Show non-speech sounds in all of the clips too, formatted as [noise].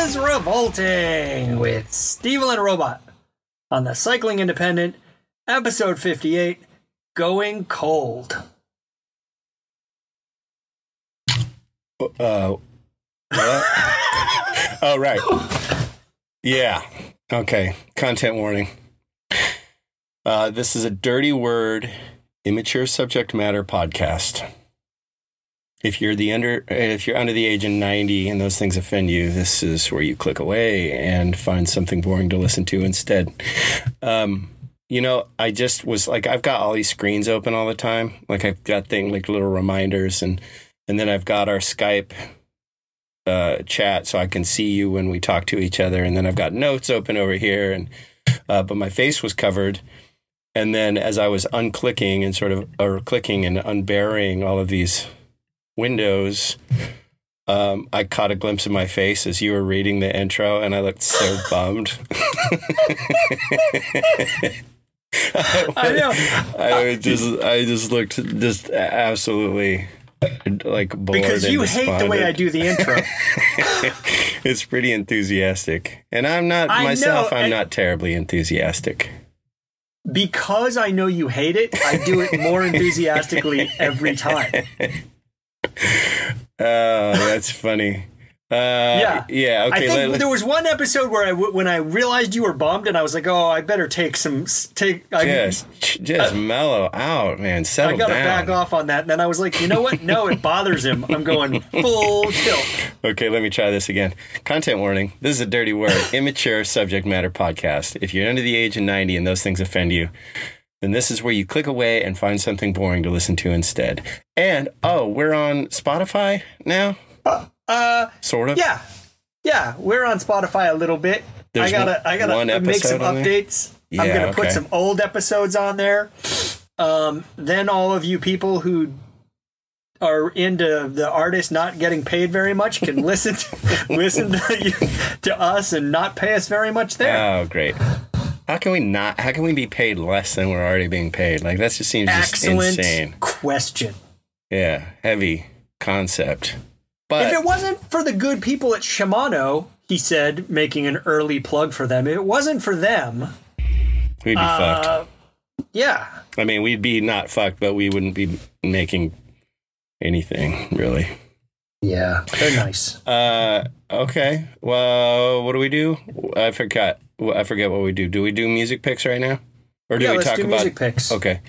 Is Revolting with Steve and Robot on the Cycling Independent, episode 58 Going Cold. Uh, [laughs] oh, right. Yeah. Okay. Content warning. Uh, this is a dirty word, immature subject matter podcast. If you're the under, if you're under the age of ninety and those things offend you, this is where you click away and find something boring to listen to instead. Um, you know, I just was like, I've got all these screens open all the time. Like I've got things like little reminders, and and then I've got our Skype uh, chat so I can see you when we talk to each other, and then I've got notes open over here, and uh, but my face was covered. And then as I was unclicking and sort of or clicking and unburying all of these windows, um, I caught a glimpse of my face as you were reading the intro, and I looked so [laughs] bummed. I know. [laughs] I just, I just looked just absolutely like bored Because you hate the way I do the intro. [laughs] it's pretty enthusiastic, and I'm not I myself. know, I'm not terribly enthusiastic. because I know you hate it, I do it more enthusiastically every time. Oh, that's funny. Uh, Yeah. yeah. Okay. I think let- there was one episode where I, w- when I realized you were bummed, and I was like, "Oh, I better take some take." I, just, just mellow out, man. Settle I gotta down. back off on that. And then I was like, "You know what? No, it bothers him. I'm going full tilt." Okay, let me try this again. Content warning. This is a dirty word. Immature subject matter podcast. If you're under the age of 90 and those things offend you, then this is where you click away and find something boring to listen to instead. And oh, we're on Spotify now? Uh, Sort of. yeah, yeah, we're on Spotify a little bit. There's I gotta, I gotta make some episode on there? updates. I'm gonna put some old episodes on there. Um, then all of you people who are into the artist not getting paid very much can [laughs] listen to, listen to, you, to us and not pay us very much there. Oh, great. How can we not? How can we be paid less than we're already being paid? Like that just seems just Excellent insane. question. Yeah, heavy concept. But If it wasn't for the good people at Shimano, he said, making an early plug for them. If it wasn't for them, we'd be fucked. uh, yeah, I mean, we'd be not fucked, but we wouldn't be making anything really. yeah, they're nice. Uh, okay. Well, what do we do? I forgot. I forget what we do. Do we do music picks right now, or do yeah, we talk do about? music picks. Okay.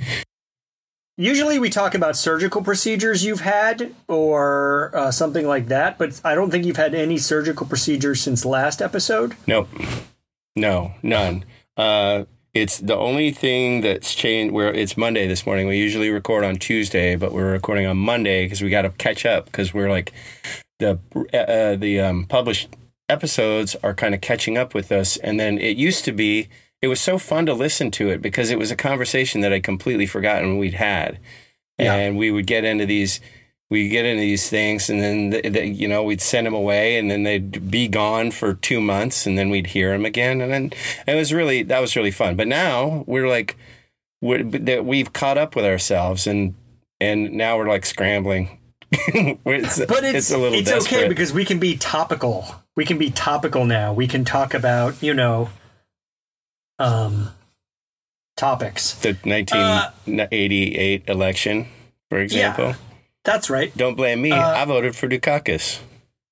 Usually we talk about surgical procedures you've had or uh, something like that, but I don't think you've had any surgical procedures since last episode. Nope. No, none. Uh, it's the only thing that's changed. Where it's Monday this morning. We usually record on Tuesday, but we're recording on Monday because we got to catch up because we're like the uh, the um, published episodes are kind of catching up with us. And then it used to be it was so fun to listen to it because it was a conversation that I'd completely forgotten we'd had, Yeah. and we would get into these. We get into these things, and then the, the, you know we'd send them away, and then they'd be gone for two months, and then we'd hear them again, and then it was really that was really fun. But now we're like, we're, that we've caught up with ourselves, and and now we're like scrambling. [laughs] it's, But it's a little it's desperate. okay because we can be topical. We can be topical now. We can talk about, you know, um topics. the 1988 election, for example. Yeah, That's right. Don't blame me. Uh, I voted for Dukakis.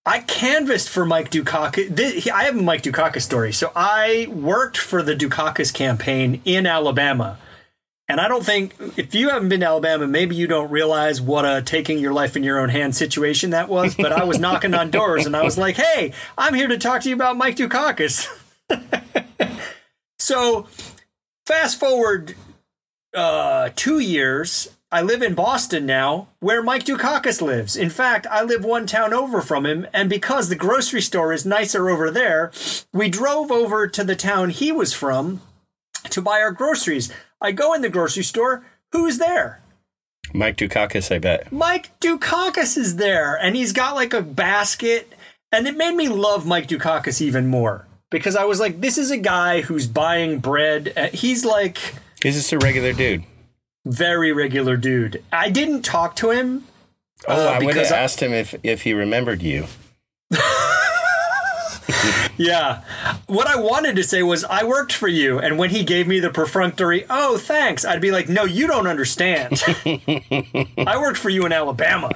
I canvassed for Mike Dukakis. I have a Mike Dukakis story. So I worked for the Dukakis campaign in Alabama. And I don't think, if you haven't been to Alabama, maybe you don't realize what a taking your life in your own hand situation that was. But I was [laughs] knocking on doors and I was like, hey, I'm here to talk to you about Mike Dukakis. [laughs] so fast forward uh, two years. I live in Boston now, where Mike Dukakis lives. In fact, I live one town over from him, and because the grocery store is nicer over there, we drove over to the town he was from to buy our groceries. I go in the grocery store. Who's there? Mike Dukakis, I bet. Mike Dukakis is there, and he's got like a basket, and it made me love Mike Dukakis even more because I was like, this is a guy who's buying bread. Uh, He's like He's just a regular dude. very regular dude. I didn't talk to him. Oh, uh, I would have I- asked him if if he remembered you. [laughs] [laughs] Yeah. What I wanted to say was, I worked for you. And when he gave me the perfunctory, oh, thanks, I'd be like, no, you don't understand. [laughs] I worked for you in Alabama.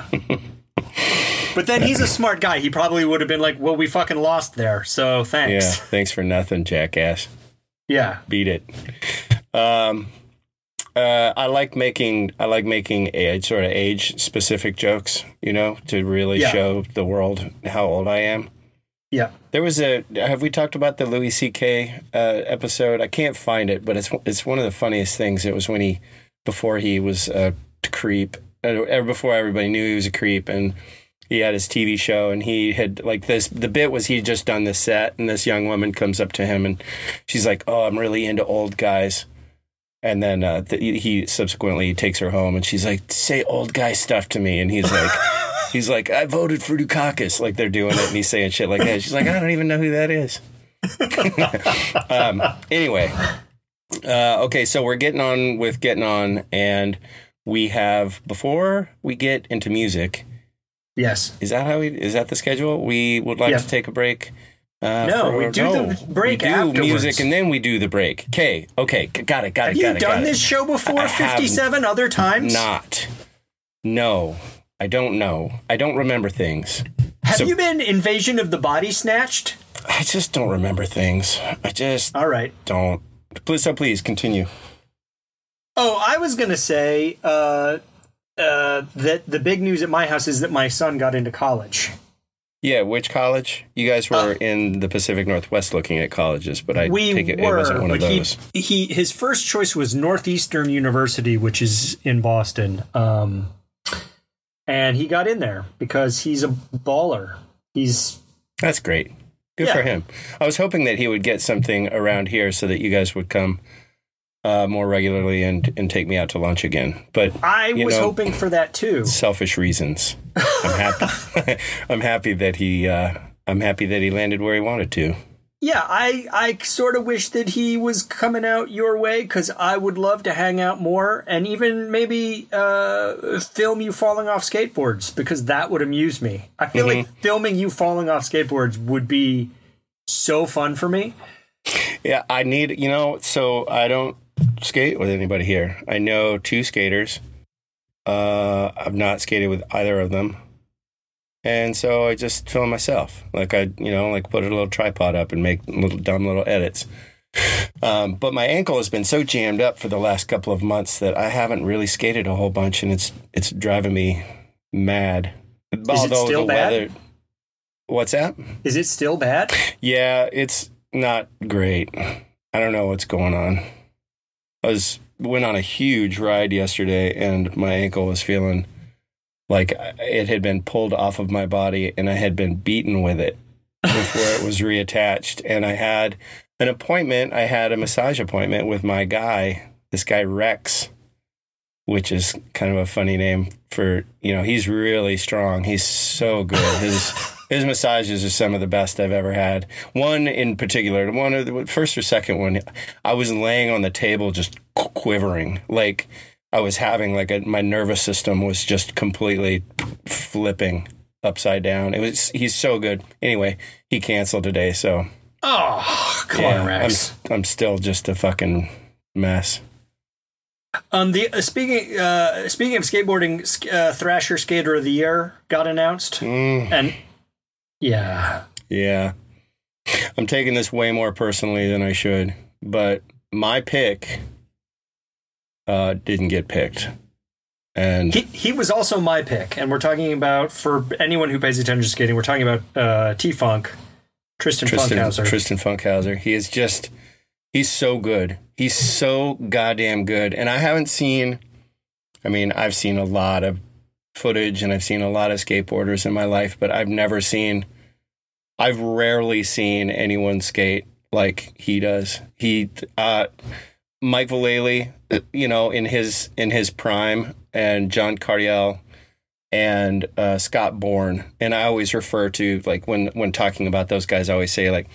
But then he's a smart guy. He probably would have been like, well, we fucking lost there. So thanks. Yeah, thanks. for nothing, jackass. Yeah. Beat it. Um, uh, I like making I like making a, sort of age specific jokes. You know, to really Yeah. show the world how old I am. Yeah. There was a. Have we talked about the Louis C.K. Uh, episode? I can't find it, but it's it's one of the funniest things. It was when he before he was a creep, uh, or before everybody knew he was a creep, and he had his TV show, and he had like this. The bit was he just done the set, and this young woman comes up to him, and she's like, "Oh, I'm really into old guys." And then uh, the, he subsequently takes her home, and she's like, "Say old guy stuff to me," and he's like. [laughs] He's like, I voted for Dukakis. Like they're doing it, and he's saying shit like that. She's like, I don't even know who that is. [laughs] um, anyway, uh, okay, so we're getting on with getting on, and we have before we get into music. Yes. Is that how we? Is that the schedule? We would like Yeah. to take a break. Uh, No, we do the break we do afterwards. music and then we do the break. Okay, okay, got it, got Have it, got it. You done this it. show before I have 57 other times? Not. No, I don't know. I don't remember things. Have so- you been Invasion of the Body Snatched? I just don't remember things. I just All right. don't. Please, so please continue. Oh, I was going to say uh, uh, that the big news at my house is that my son got into college. Yeah, which college? You guys were in the Pacific Northwest looking at colleges, but I Uh, We take it were, it wasn't one of but he, those. he his first choice was Northeastern University, which is in Boston. Um, and he got in there because he's a baller. He's That's great. Good Yeah. for him. I was hoping that he would get something around here so that you guys would come uh, more regularly and and take me out to lunch again. But I was know- hoping for that too. selfish reasons. I'm happy. [laughs] [laughs] I'm happy that he. Uh, I'm happy that he landed where he wanted to. Yeah, I I sort of wish that he was coming out your way because I would love to hang out more and even maybe uh, film you falling off skateboards because that would amuse me. I feel like filming you falling off skateboards would be so fun for me. Yeah, I need. You know, so I don't skate with anybody here. I know two skaters. Uh, I've not skated with either of them. And so I just film myself. Like I, you know, like put a little tripod up and make little dumb little edits. Um, but my ankle has been so jammed up for the last couple of months that I haven't really skated a whole bunch, and it's it's driving me mad. Is it still bad? weather. What's that? Is it still bad? Yeah, it's not great. I don't know what's going on. I was went on a huge ride yesterday and my ankle was feeling like it had been pulled off of my body and I had been beaten with it before it was [laughs] reattached and I had an appointment, I had a massage appointment with my guy, this guy Rex, which is kind of a funny name for, you know, he's really strong. He's so good. His his massages are some of the best I've ever had. One in particular, one of the first or second one, I was laying on the table just quivering, like I was having like a, my nervous system was just completely flipping upside down. It was he's so good. Anyway, he canceled today, so Oh, come yeah, on, Rex. I'm I'm still just a fucking mess. Um, the uh, speaking uh, speaking of skateboarding, uh, Thrasher Skater of the Year got announced, Mm, and yeah, yeah, I'm taking this way more personally than I should, but my pick uh, didn't get picked, and he he was also my pick, and we're talking about for anyone who pays attention to skating, we're talking about uh, T Funk, Tristan, Tristan Funkhouser. Tristan Funkhouser. He is just He's so good. He's so goddamn good. And I haven't seen, I mean, I've seen a lot of footage and I've seen a lot of skateboarders in my life, but I've never seen, I've rarely seen anyone skate like he does. He, uh, Mike Vallely, you know, in his in his prime, and John Cardiel and uh, Scott Bourne, and I always refer to like when when talking about those guys, I always say like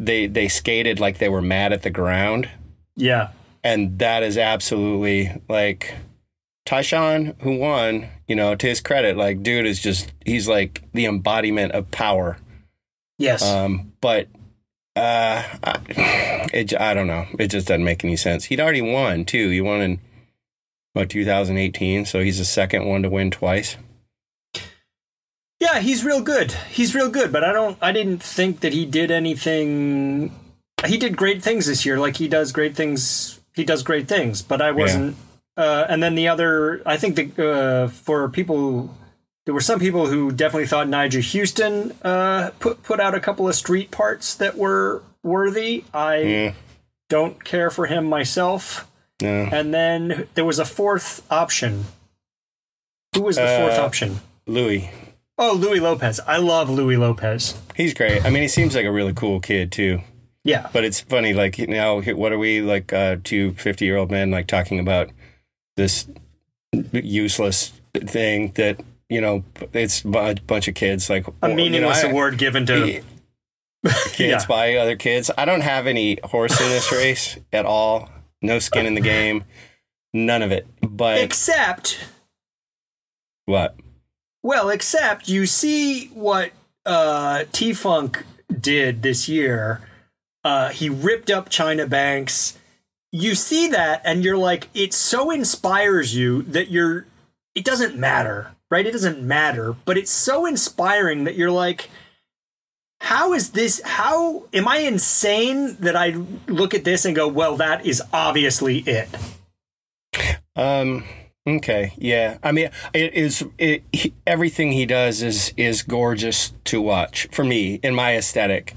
they they skated like they were mad at the ground. Yeah, and that is absolutely like Tyshawn, who won. You know, to his credit, like dude is just he's like the embodiment of power. Yes. Um, but uh, I, it, I don't know. It just doesn't make any sense. He'd already won too. He won in what 2018, so he's the second one to win twice. Yeah, he's real good. He's real good, but I don't. I didn't think that he did anything. He did great things this year. Like he does great things. He does great things, but I wasn't. Yeah. Uh, and then the other, I think the uh, for people there were some people who definitely thought Nyjah Huston uh, put put out a couple of street parts that were worthy. I yeah. don't care for him myself. Yeah. And then there was a fourth option. Who was the fourth uh, option? Louie. Oh, Louie Lopez. I love Louie Lopez. He's great. I mean, he seems like a really cool kid too. Yeah. But it's funny, like now, what are we like? Uh, two 50 year old men like talking about this useless thing that you know, it's a bunch of kids. Like a meaningless you know, I, award given to [laughs] kids yeah. by other kids. I don't have any horse in this [laughs] race at all. No skin in the game. None of it. But except what? Well, except you see what uh, T Funk did this year. Uh, he ripped up China Banks. You see that, and you're like, it so inspires you that you're. It doesn't matter right? It doesn't matter, but it's so inspiring that you're like, how is this? How am I insane that I look at this and go, well, that is obviously it? Um. Okay. Yeah. I mean, it is. It, he, everything he does is is gorgeous to watch for me in my aesthetic.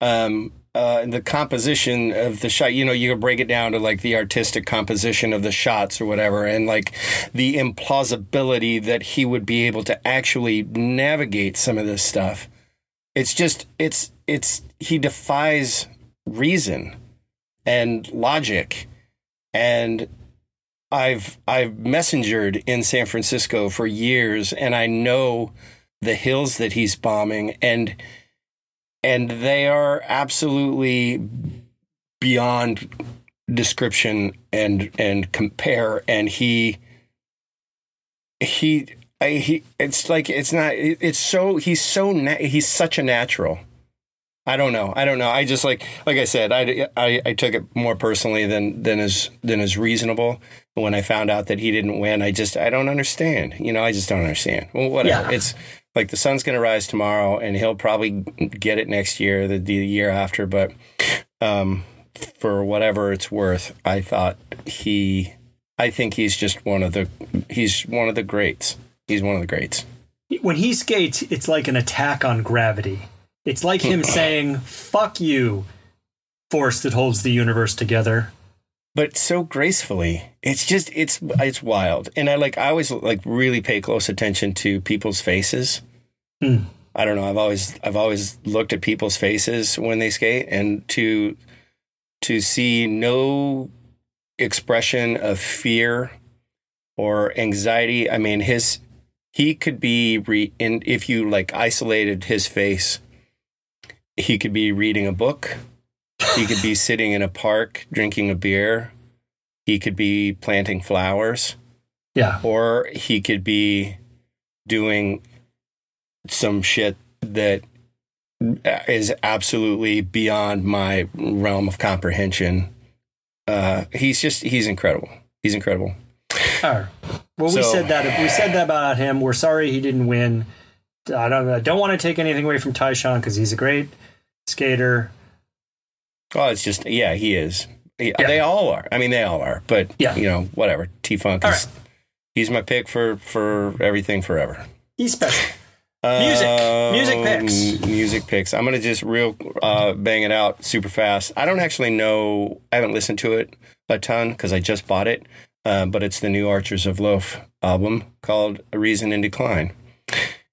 Um uh, the composition of the shot, you know, you could break it down to like the artistic composition of the shots or whatever, and like the implausibility that he would be able to actually navigate some of this stuff. It's just, it's, it's, he defies reason and logic. And I've, I've messengered in San Francisco for years, and I know the hills that he's bombing. And, and they are absolutely beyond description and and compare. And he he I, he it's like it's not it's so he's so na- he's such a natural. I don't know. I don't know. I just like like I said I, I I took it more personally than than is than is reasonable. When I found out that he didn't win I just I don't understand. You know I just don't understand. Well whatever. Yeah. it's like the sun's going to rise tomorrow and he'll probably get it next year, the, the year after. But um, for whatever it's worth, I thought he, I think he's just one of the, he's one of the greats. He's one of the greats. When he skates, it's like an attack on gravity. It's like him [laughs] saying, fuck you, force that holds the universe together but so gracefully. It's just it's it's wild. And I like I always like really pay close attention to people's faces. Hmm. I don't know. I've always I've always looked at people's faces when they skate and to to see no expression of fear or anxiety. I mean, his he could be re, in if you like isolated his face, he could be reading a book he could be sitting in a park drinking a beer. He could be planting flowers. Yeah. Or he could be doing some shit that is absolutely beyond my realm of comprehension. Uh, he's just he's incredible. He's incredible. All right. Well, so, we said that we said that about him. We're sorry he didn't win. I don't I don't want to take anything away from Tyshawn because he's a great skater. Oh, it's just yeah, he is. Yeah. They all are. I mean, they all are. But yeah. you know, whatever. T Funk is right. he's my pick for for everything forever. He's special. Music. Um, Music picks. Music picks. I'm gonna just real uh, bang it out super fast. I don't actually know. I haven't listened to it a ton because I just bought it. Uh, but it's the new Archers of Loaf album called A Reason in Decline,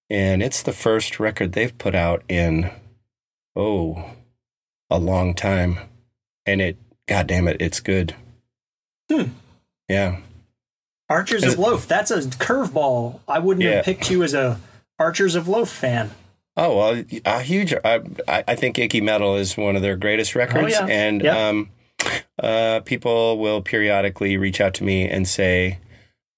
and it's the first record they've put out in oh a long time, and it God damn it, it's good. Hmm. Yeah. Archers Is of it- Loaf. That's a curveball. I wouldn't Yeah. have picked you as a Archers of Loaf fan. Oh well, a huge. I, I think Icky Mettle is one of their greatest records, oh, yeah. and Yep. um, uh, people will periodically reach out to me and say,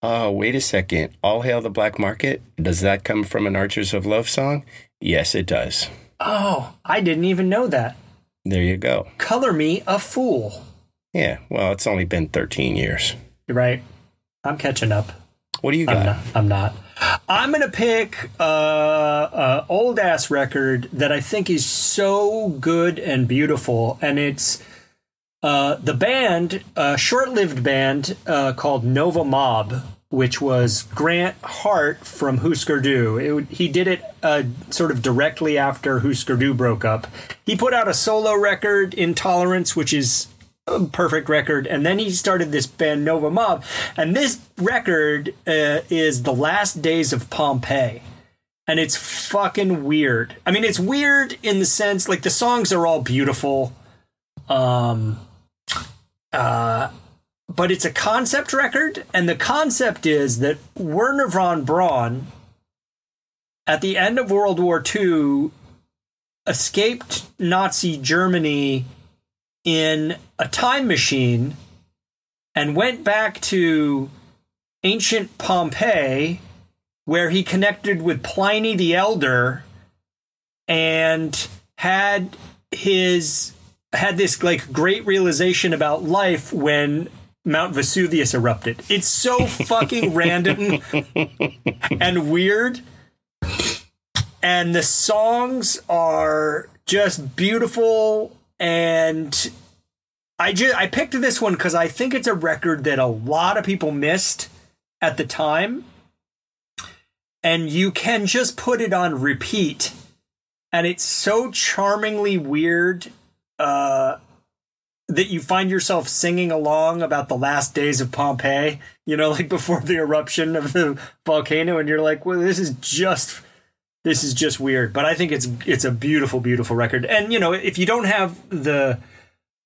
"Oh, wait a second! All hail the black market. Does that come from an Archers of Loaf song?" Yes, it does. Oh, I didn't even know that. There you go. Color me a fool. Yeah. Well, it's only been 13 years. You're right. I'm catching up. What do you I'm got? not. I'm not. I'm gonna pick uh, a old ass record that I think is so good and beautiful, and it's uh, the band, a short-lived band uh, called Nova Mob, which was Grant Hart from Husker Du. It, he did it uh, sort of directly after Husker Du broke up. He put out a solo record, Intolerance, which is a perfect record, and then he started this band Nova Mob, and this record uh, is the last days of Pompeii. And it's fucking weird. I mean, it's weird in the sense like the songs are all beautiful. Um, uh, but it's a concept record, and the concept is that Wernher von Braun, at the end of World War II, escaped Nazi Germany in a time machine and went back to ancient Pompeii, where he connected with Pliny the Elder and had his had this like great realization about life when Mount Vesuvius erupted. It's so fucking random and weird. And the songs are just beautiful and I just I picked this one cuz I think it's a record that a lot of people missed at the time. And you can just put it on repeat and it's so charmingly weird uh, that you find yourself singing along about the last days of Pompeii, you know, [laughs] like before the eruption of the volcano, and you're like, well, this is just this is just weird. But I think it's it's a beautiful, beautiful record. And you know, if you don't have the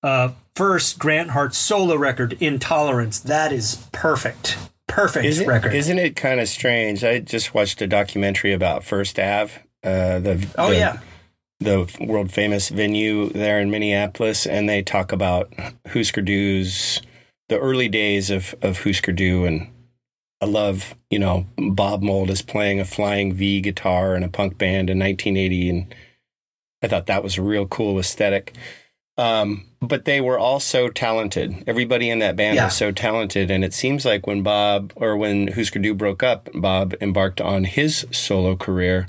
uh, first Grant Hart solo record, Intolerance, that is perfect. Perfect Isn't, record. isn't it kind of strange? I just watched a documentary about First Ave. Uh, the oh the- yeah. The world famous venue there in Minneapolis, and they talk about Husker Du's the early days of of Husker Du, and I love you know Bob Mould is playing a flying V guitar in a punk band in 1980, and I thought that was a real cool aesthetic. Um, but they were all so talented. Everybody in that band Yeah. was so talented, and it seems like when Bob or when Husker Du broke up, Bob embarked on his solo career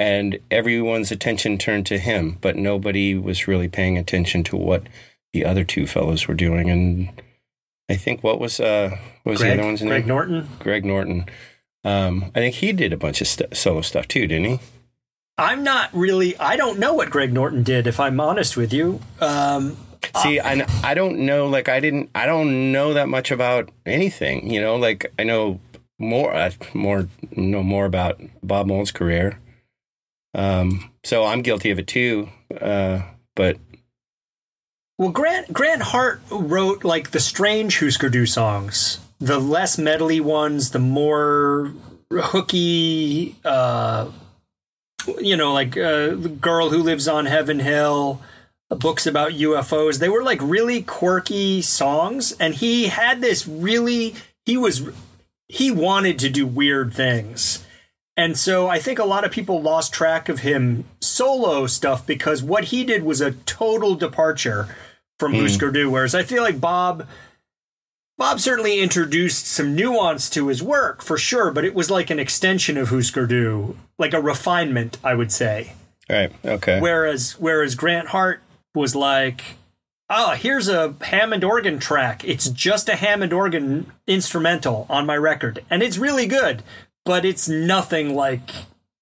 and everyone's attention turned to him, but nobody was really paying attention to what the other two fellows were doing. And I think what was uh what was Greg, the other one's name? Greg Norton. Greg Norton. Um, I think he did a bunch of st- solo stuff too, didn't he? I'm not really. I don't know what Greg Norton did. If I'm honest with you, um, See, I, I don't know. Like, I didn't. I don't know that much about anything. You know, like I know more, uh, more, know more about Bob Mould's career. Um, so I'm guilty of it too. Uh, but Well, Grant Grant Hart wrote like the strange Husker Du songs, the less medley ones, the more hooky, uh, you know, like uh, the girl who lives on Heaven Hill, books about UFOs. They were like really quirky songs, and he had this really he was he wanted to do weird things. And so I think a lot of people lost track of him solo stuff because what he did was a total departure from hmm. Husker Du. Whereas I feel like Bob, Bob certainly introduced some nuance to his work for sure, but it was like an extension of Husker Du, like a refinement, I would say. Right. okay. Whereas whereas Grant Hart was like, oh, here's a Hammond organ track. It's just a Hammond organ instrumental on my record, and it's really good, but it's nothing like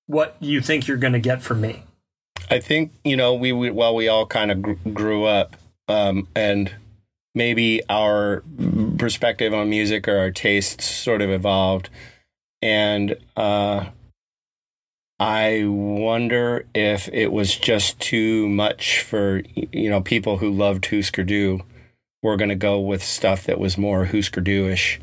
what you think you're going to get from me. I think you know we, we well we all kind of gr- grew up, um, and maybe our perspective on music or our tastes sort of evolved, and uh, I wonder if it was just too much for you know people who loved Husker Du. We're going to go with stuff that was more Husker Du-ish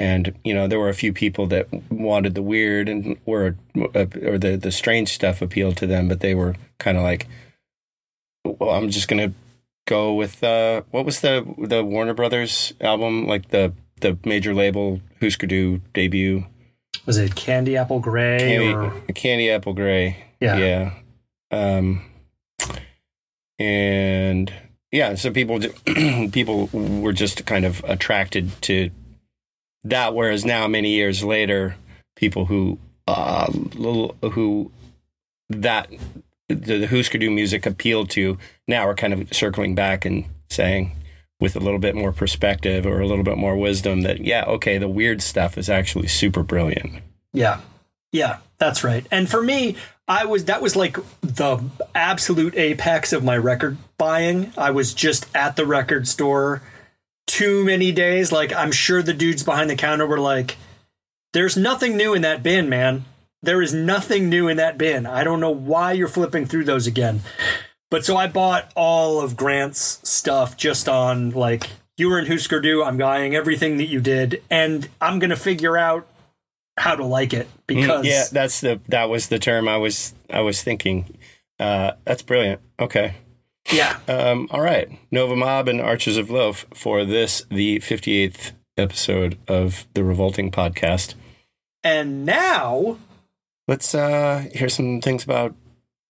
and you know there were a few people that wanted the weird and were uh, or the the strange stuff appealed to them but they were kind of like well i'm just gonna go with uh what was the the warner brothers album? Like the the major label husker du debut? Was it candy apple gray candy, or candy apple gray. Yeah. Yeah. Um and yeah so people [clears throat] people were just kind of attracted to that whereas now many years later people who uh, who that the, the Husker Du music appealed to now are kind of circling back and saying with a little bit more perspective or a little bit more wisdom that yeah okay the weird stuff is actually super brilliant. Yeah. Yeah that's right. And for me i was that was like the absolute apex of my record buying. I was just at the record store too many days. Like I'm sure the dudes behind the counter were like, "There's nothing new in that bin, man. There is nothing new in that bin. I don't know why you're flipping through those again." But so I bought all of Grant's stuff just on like you were in Husker Du. I'm buying everything that you did, and I'm gonna figure out how to like it mm, because yeah, that's the that was the term I was I was thinking. Uh, that's brilliant. Okay. Yeah. Um, all right. Nova Mob and Archers of Loaf for this, the 58th episode of the Revolting Podcast. And now. Let's uh, hear some things about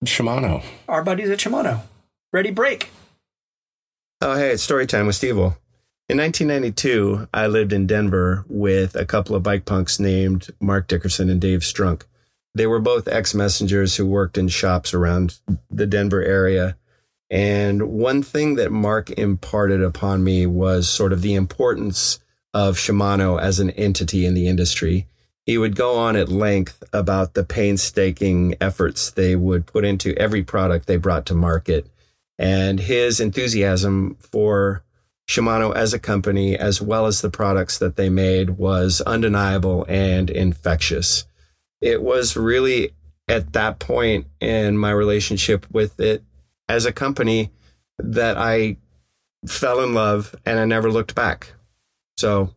Shimano. Our buddies at Shimano. Ready, break. Oh, hey, it's story time with Steve. In 1992, I lived in Denver with a couple of bike punks named Mark Dickerson and Dave Strunk. They were both ex messengers who worked in shops around the Denver area and one thing that Mark imparted upon me was sort of the importance of Shimano as an entity in the industry. He would go on at length about the painstaking efforts they would put into every product they brought to market. And his enthusiasm for Shimano as a company, as well as the products that they made, was undeniable and infectious. It was really at that point in my relationship with it as a company that I fell in love and I never looked back. So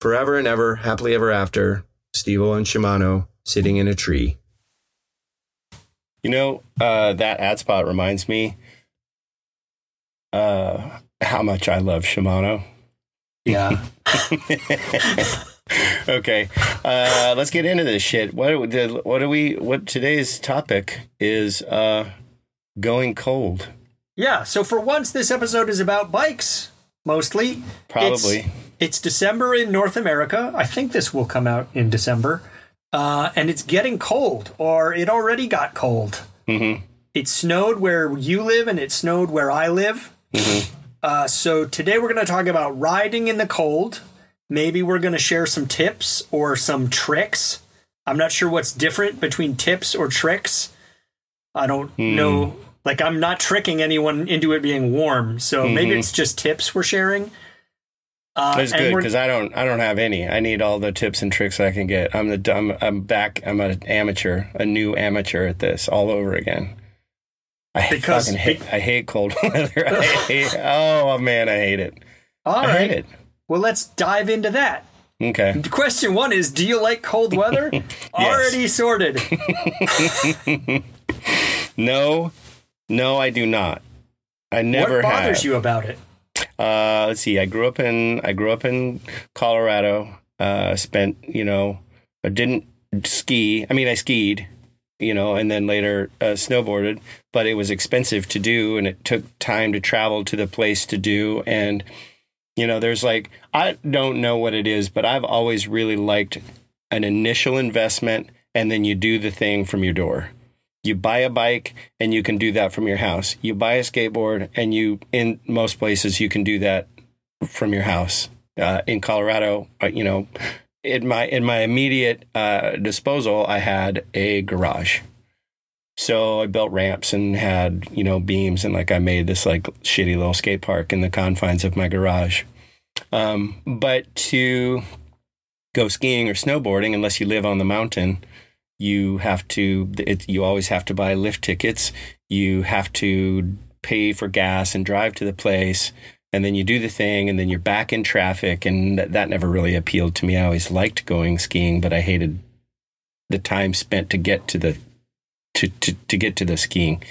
forever and ever, happily ever after, Steve and Shimano sitting in a tree. You know, uh, that ad spot reminds me uh, how much I love Shimano. Yeah. [laughs] [laughs] okay, uh, let's get into this shit. What what do we? What today's topic is? Uh, going cold. Yeah, so for once, this episode is about bikes, mostly. Probably. It's, it's December in North America. I think this will come out in December. Uh, and it's getting cold, or it already got cold. Mm-hmm. It snowed where you live, and it snowed where I live. Mm-hmm. Uh, so today we're going to talk about riding in the cold. Maybe we're going to share some tips or some tricks. I'm not sure what's different between tips or tricks. I don't mm. know. Like, I'm not tricking anyone into it being warm. So mm-hmm. maybe it's just tips we're sharing. Uh, That's good because I don't. I don't have any. I need all the tips and tricks I can get. I'm the. I'm, I'm back. I'm an amateur, a new amateur at this all over again. I because fucking hate. I hate cold [laughs] weather. I hate, oh man, I hate it. All I right. hate it. Well, let's dive into that. Okay. Question one is: Do you like cold weather? [laughs] Already sorted. [laughs] no, no, I do not. I never. What bothers have. you about it? Uh, let's see. I grew up in I grew up in Colorado. Uh, spent you know I didn't ski. I mean, I skied, you know, and then later uh, snowboarded. But it was expensive to do, and it took time to travel to the place to do. And you know, there's like I don't know what it is, but I've always really liked an initial investment, and then you do the thing from your door. You buy a bike and you can do that from your house. You buy a skateboard and you, in most places, you can do that from your house. Uh, in Colorado, uh, you know, in my in my immediate uh, disposal, I had a garage. So I built ramps and had you know beams and like I made this like shitty little skate park in the confines of my garage. Um, but to go skiing or snowboarding, unless you live on the mountain, you have to. It, you always have to buy lift tickets. You have to pay for gas and drive to the place and then you do the thing and then you're back in traffic and that, that never really appealed to me i always liked going skiing but i hated the time spent to get to the to to, to get to the skiing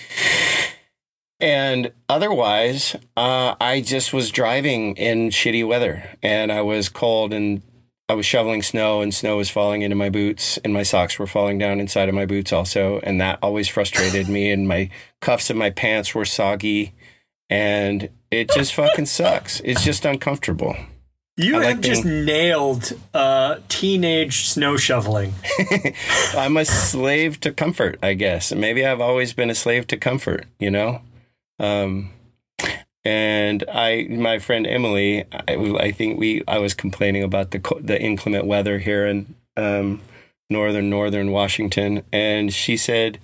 and otherwise uh, i just was driving in shitty weather and i was cold and i was shoveling snow and snow was falling into my boots and my socks were falling down inside of my boots also and that always frustrated me and my cuffs of my pants were soggy and it just fucking sucks. It's just uncomfortable. You I have like just nailed uh, teenage snow shoveling. [laughs] I'm a slave to comfort, I guess. Maybe I've always been a slave to comfort, you know? Um, and I, my friend Emily, I, I, think we, I was complaining about the the inclement weather here in um, northern northern Washington, and she said,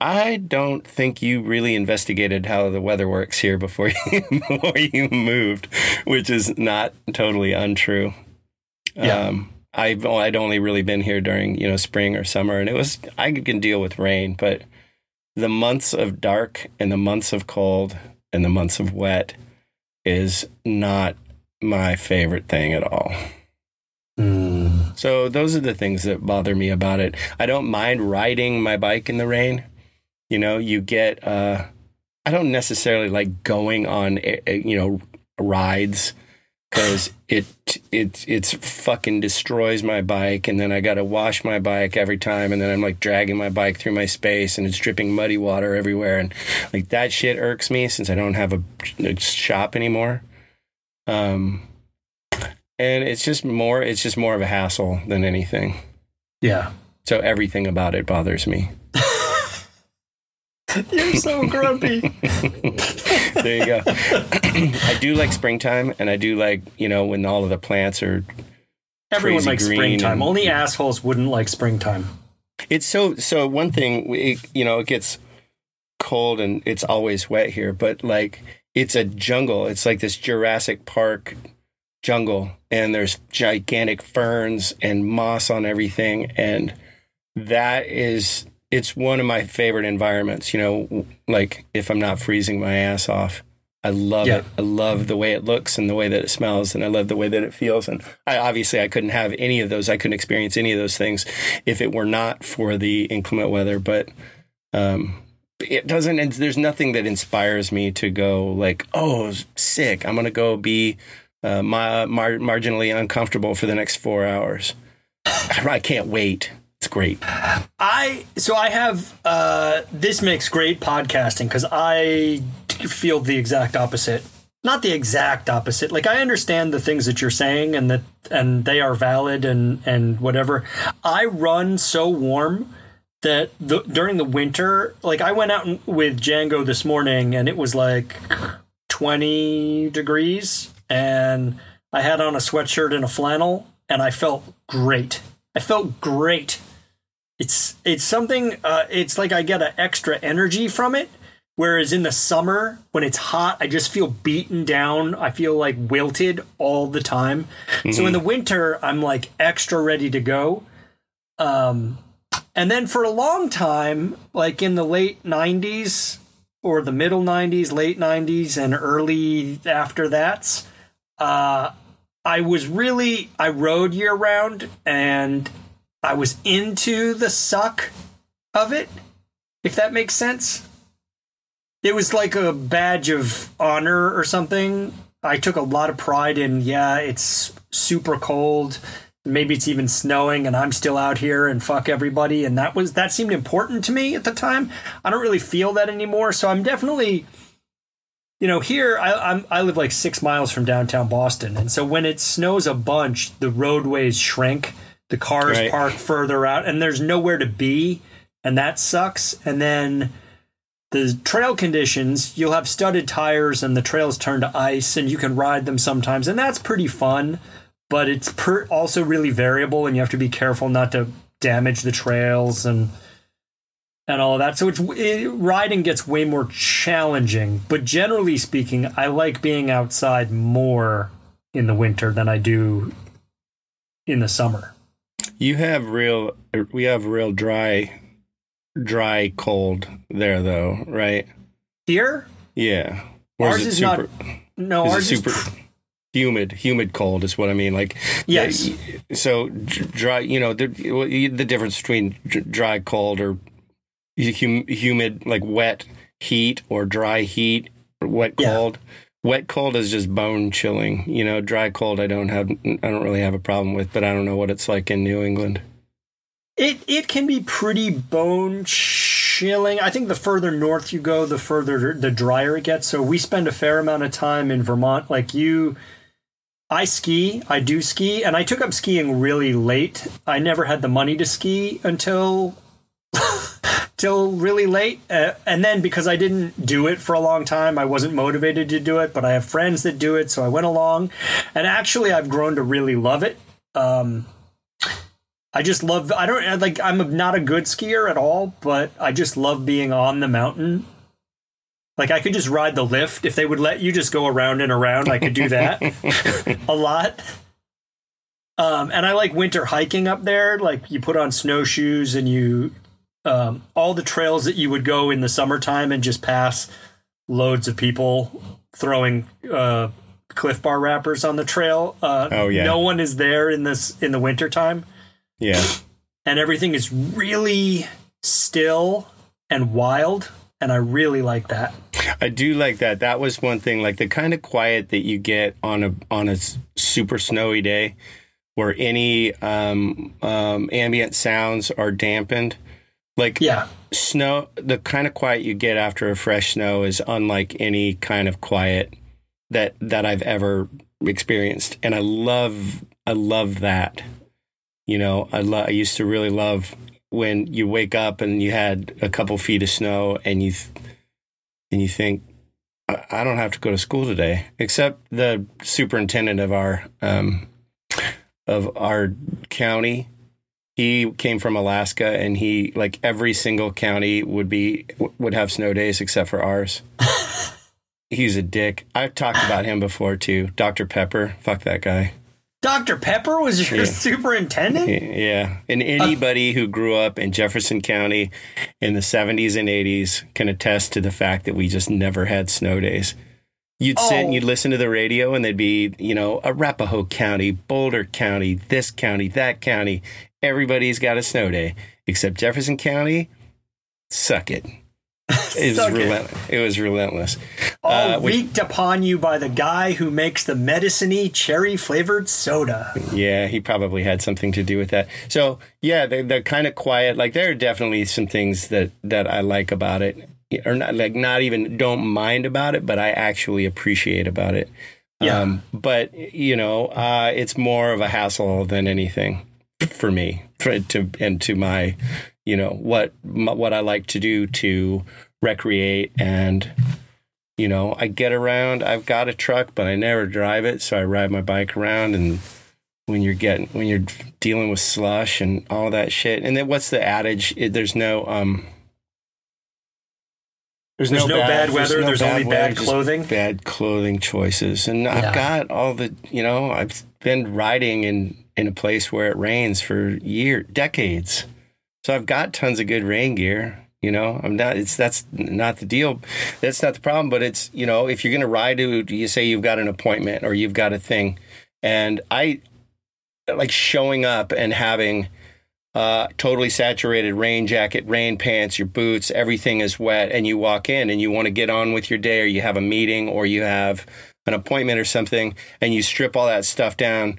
I don't think you really investigated how the weather works here before [laughs] you before you moved, which is not totally untrue. Yeah. Um, I've I'd only really been here during you know spring or summer, and it was I can deal with rain, but the months of dark and the months of cold and the months of wet is not my favorite thing at all. Mm. So those are the things that bother me about it. I don't mind riding my bike in the rain you know, you get, uh, I don't necessarily like going on, eh, eh, you know, rides because it it it's fucking destroys my bike and then I got to wash my bike every time and then I'm like dragging my bike through my space and it's dripping muddy water everywhere and like that shit irks me since I don't have a, a shop anymore. Um and it's just more it's just more of a hassle than anything. Yeah. So everything about it bothers me. You're so grumpy. [laughs] there you go. [clears throat] I do like springtime, and I do like you know when all of the plants are. Everyone likes springtime. And, Only assholes wouldn't like springtime. It's so so. One thing, it, you know, it gets cold and it's always wet here, but like it's a jungle. It's like this Jurassic Park jungle, and there's gigantic ferns and moss on everything, and that is it's one of my favorite environments. You know, like if I'm not freezing my ass off, I love yeah. it. I love the way it looks and the way that it smells, and I love the way that it feels. And I obviously I couldn't have any of those. I couldn't experience any of those things if it were not for the inclement weather. But um, it doesn't. There's nothing that inspires me to go like, oh, sick. I'm gonna go be uh, mar- marginally uncomfortable for the next four hours. I can't wait. Great. I so I have uh, this makes great podcasting because I feel the exact opposite. Not the exact opposite. Like I understand the things that you're saying and that and they are valid and and whatever. I run so warm that the, during the winter, like I went out with Django this morning and it was like 20 degrees and I had on a sweatshirt and a flannel and I felt great. I felt great it's it's something. Uh, it's like I get an extra energy from it. Whereas in the summer, when it's hot, I just feel beaten down. I feel like wilted all the time. Mm-hmm. So in the winter, I'm like extra ready to go. Um, and then for a long time, like in the late 90s or the middle 90s, late 90s, and early after that, uh, I was really, I rode year round and I was into the suck of it, if that makes sense. It was like a badge of honor or something. I took a lot of pride in, yeah, it's super cold. Maybe it's even snowing and I'm still out here and fuck everybody. And that was, that seemed important to me at the time. I don't really feel that anymore. So I'm definitely, you know, here I, I'm, I live like six miles from downtown Boston. And so when it snows a bunch, the roadways shrink the cars right. park further out, and there's nowhere to be, and that sucks. And then the trail conditions, you'll have studded tires, and the trails turn to ice, and you can ride them sometimes, and that's pretty fun. but it's per- also really variable, and you have to be careful not to damage the trails and and all of that. So it's it, riding gets way more challenging. But generally speaking, I like being outside more in the winter than I do in the summer. You have real, er, we have real dry, dry cold there though, right? Here, Yeah. ours is, not. No, is it ours super is. humid? Humid cold is what I mean. Like Yes. so dry. You know the the difference between dry cold or hum, humid, like wet heat or dry heat or wet Yeah. cold. Wet cold is just bone chilling. You know, dry cold I don't have. I don't really have a problem with, but I don't know what it's like in New England. It it can be pretty bone chilling. I think the further north you go, the further the drier it gets. So we spend a fair amount of time in Vermont. Like you, I ski. I do ski, and I took up skiing really late. I never had the money to ski until till really late uh, and then because i didn't do it for a long time i wasn't motivated to do it but i have friends that do it so i went along and actually i've grown to really love it um, I just love. I don't like. I'm not a good skier at all, but I just love being on the mountain. Like I could just ride the lift if they would let you just go around and around. I could do that [laughs] a lot. Um, and I like winter hiking up there. Like you put on snowshoes and you, um, all the trails that you would go in the summertime and just pass loads of people throwing uh, Clif Bar wrappers on the trail. Uh, Oh, yeah. no one is there in this in the wintertime Yeah. and everything is really still and wild and i really like that I do like that. That was one thing, like the kind of quiet that you get on a on a super snowy day, where any um, um, ambient sounds are dampened. Like yeah snow, the kind of quiet you get after a fresh snow is unlike any kind of quiet that that I've ever experienced, and I love I love that. You know, I lo- I used to really love when you wake up and you had a couple feet of snow and you th- and you think I, I don't have to go to school today, except the superintendent of our um, of our county. He came from Alaska, and he like every single county would be would have snow days except for ours. [laughs] He's a dick. I've talked about him before too. Dr. Pepper, fuck that guy. dr pepper was your Yeah. superintendent Yeah. And anybody who grew up in Jefferson County in the 70s and 80s can attest to the fact that we just never had snow days. You'd sit Oh. and you'd listen to the radio, and there'd be, you know, Arapahoe County, Boulder County, this county, that county. Everybody's got a snow day, except Jefferson County. Suck it. It was, Suck it. relentless. it was relentless. all Uh, which- wreaked upon you by the guy who makes the medicine-y cherry flavored soda Yeah, he probably had something to do with that. So yeah, they're, they're kind of quiet. Like there are definitely some things that that I like about it, or not like not even don't mind about it, but I actually appreciate about it. Yeah. Um, but you know, uh, it's more of a hassle than anything for me, for, to and to my, you know, what my, what I like to do to recreate and you know, I get around. I've got a truck, but I never drive it, so I ride my bike around. And when you're getting when you're dealing with slush and all that shit, and then what's the adage? It, there's no um. There's no bad weather, there's only bad just clothing. Bad clothing choices, and Yeah. I've got all the you know I've been riding in in a place where it rains for year decades, so I've got tons of good rain gear. You know, I'm not. It's that's not the deal. That's not the problem. But it's you know, if you're going to ride to, you say you've got an appointment or you've got a thing, and I like showing up and having uh, totally saturated rain jacket, rain pants, your boots, everything is wet, and you walk in and you want to get on with your day, or you have a meeting, or you have an appointment or something, and you strip all that stuff down.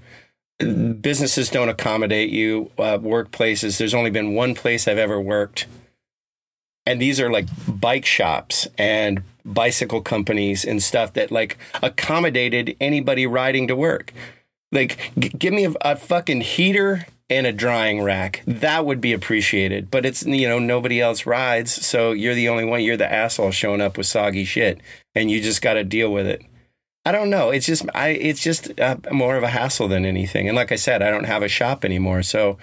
Businesses don't accommodate you. Uh, workplaces. There's only been one place I've ever worked and these are like bike shops and bicycle companies and stuff that like accommodated anybody riding to work. Like, g- give me a, a fucking heater and a drying rack. That would be appreciated. But it's, you know, nobody else rides. So you're the only one. You're the asshole showing up with soggy shit and you just got to deal with it. I don't know. It's just I. It's just uh, more of a hassle than anything. And like I said, I don't have a shop anymore, so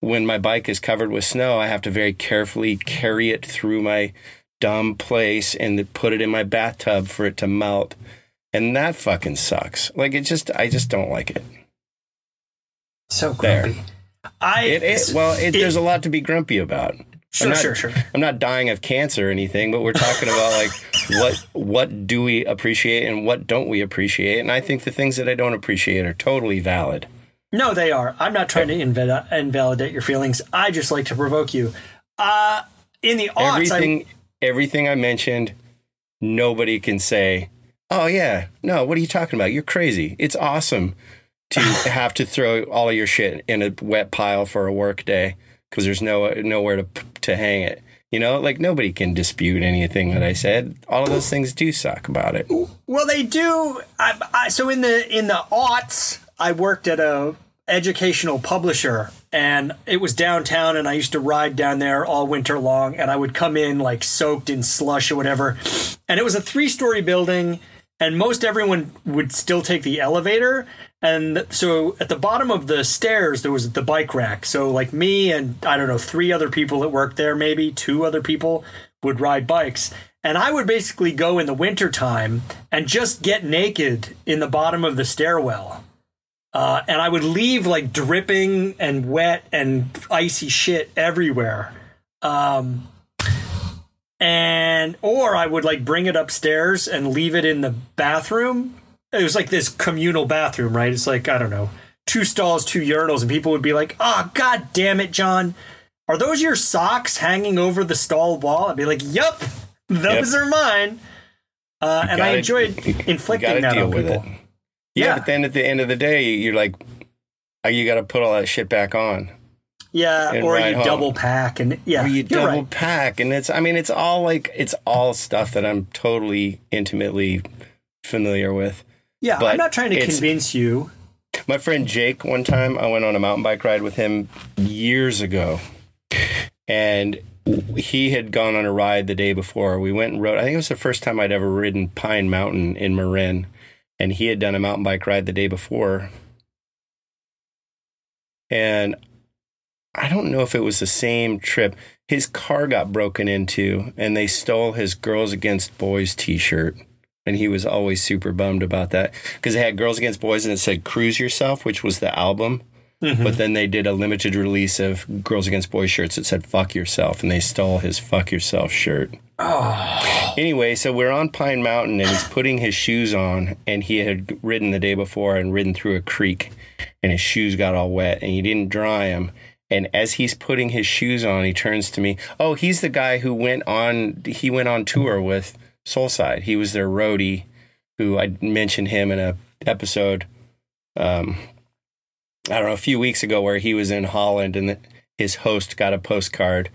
when my bike is covered with snow, I have to very carefully carry it through my dumb place and put it in my bathtub for it to melt. And that fucking sucks. Like it just, I just don't like it. So There. grumpy. I It, it well, it, it- there's a lot to be grumpy about. Sure, I'm not, sure, sure. [laughs] I'm not dying of cancer or anything, but we're talking about like [laughs] what what do we appreciate and what don't we appreciate. And I think the things that I don't appreciate are totally valid. No, they are. I'm not trying to inva- invalidate your feelings. I just like to provoke you. Uh, in the aughts, everything everything I mentioned, nobody can say, "Oh yeah, no, what are you talking about? You're crazy." It's awesome to [laughs] have to throw all of your shit in a wet pile for a work day because there's no nowhere to to hang it. You know, like nobody can dispute anything that I said. All of those things do suck about it. Well, they do. I, I, so in the in the aughts, I worked at a educational publisher, and it was downtown, and I used to ride down there all winter long, and I would come in like soaked in slush or whatever, and it was a three story building. And most everyone would still take the elevator. And so at the bottom of the stairs, there was the bike rack. So, like me and I don't know, three other people that worked there, maybe two other people would ride bikes. And I would basically go in the wintertime and just get naked in the bottom of the stairwell. Uh, and I would leave like dripping and wet and icy shit everywhere. Um, and or I would like bring it upstairs and leave it in the bathroom. It was like this communal bathroom, right? It's like I don't know, two stalls, two urinals, and people would be like, "Oh, god damn it, John, are those your socks hanging over the stall wall?" I'd be like, "Yup, those Yep. are mine." Uh, and I gotta- enjoyed inflicting that on with people. it. Yeah, Yeah. but then at the end of the day, you're like, oh, you got to put all that shit back on. Yeah, or you home. double pack, and yeah, or you double right. pack and it's i mean it's all like it's all stuff that i'm totally intimately familiar with Yeah, but I'm not trying to convince you. my friend jake one time i went on a mountain bike ride with him years ago and he had gone on a ride the day before we went and rode i think it was the first time i'd ever ridden pine mountain in marin and he had done a mountain bike ride the day before and I don't know if it was the same trip. His car got broken into and they stole his Girls Against Boys t shirt. And he was always super bummed about that because they had Girls Against Boys and it said Cruise Yourself, which was the album. Mm-hmm. But then they did a limited release of Girls Against Boys shirts that said Fuck Yourself and they stole his Fuck Yourself shirt. Ah. Anyway, so we're on Pine Mountain and he's putting his shoes on and he had ridden the day before and ridden through a creek and his shoes got all wet and he didn't dry them. And as he's putting his shoes on, he turns to me. Oh, he's the guy who went on he went on tour with Soulside. He was their roadie who I mentioned him in a episode um I don't know, a few weeks ago where he was in Holland and his host got a postcard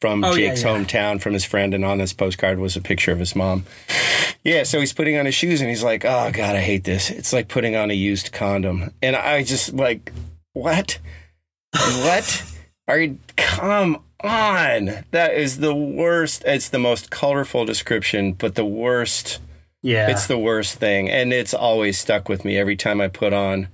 from Oh, yeah, Jake's yeah. hometown from his friend, and on this postcard was a picture of his mom. Yeah, so he's putting on his shoes and he's like, Oh God, I hate this. It's like putting on a used condom. And I just like, what? what? Are you come on? That is the worst. It's the most colorful description, but the worst Yeah, it's the worst thing, and it's always stuck with me every time I put on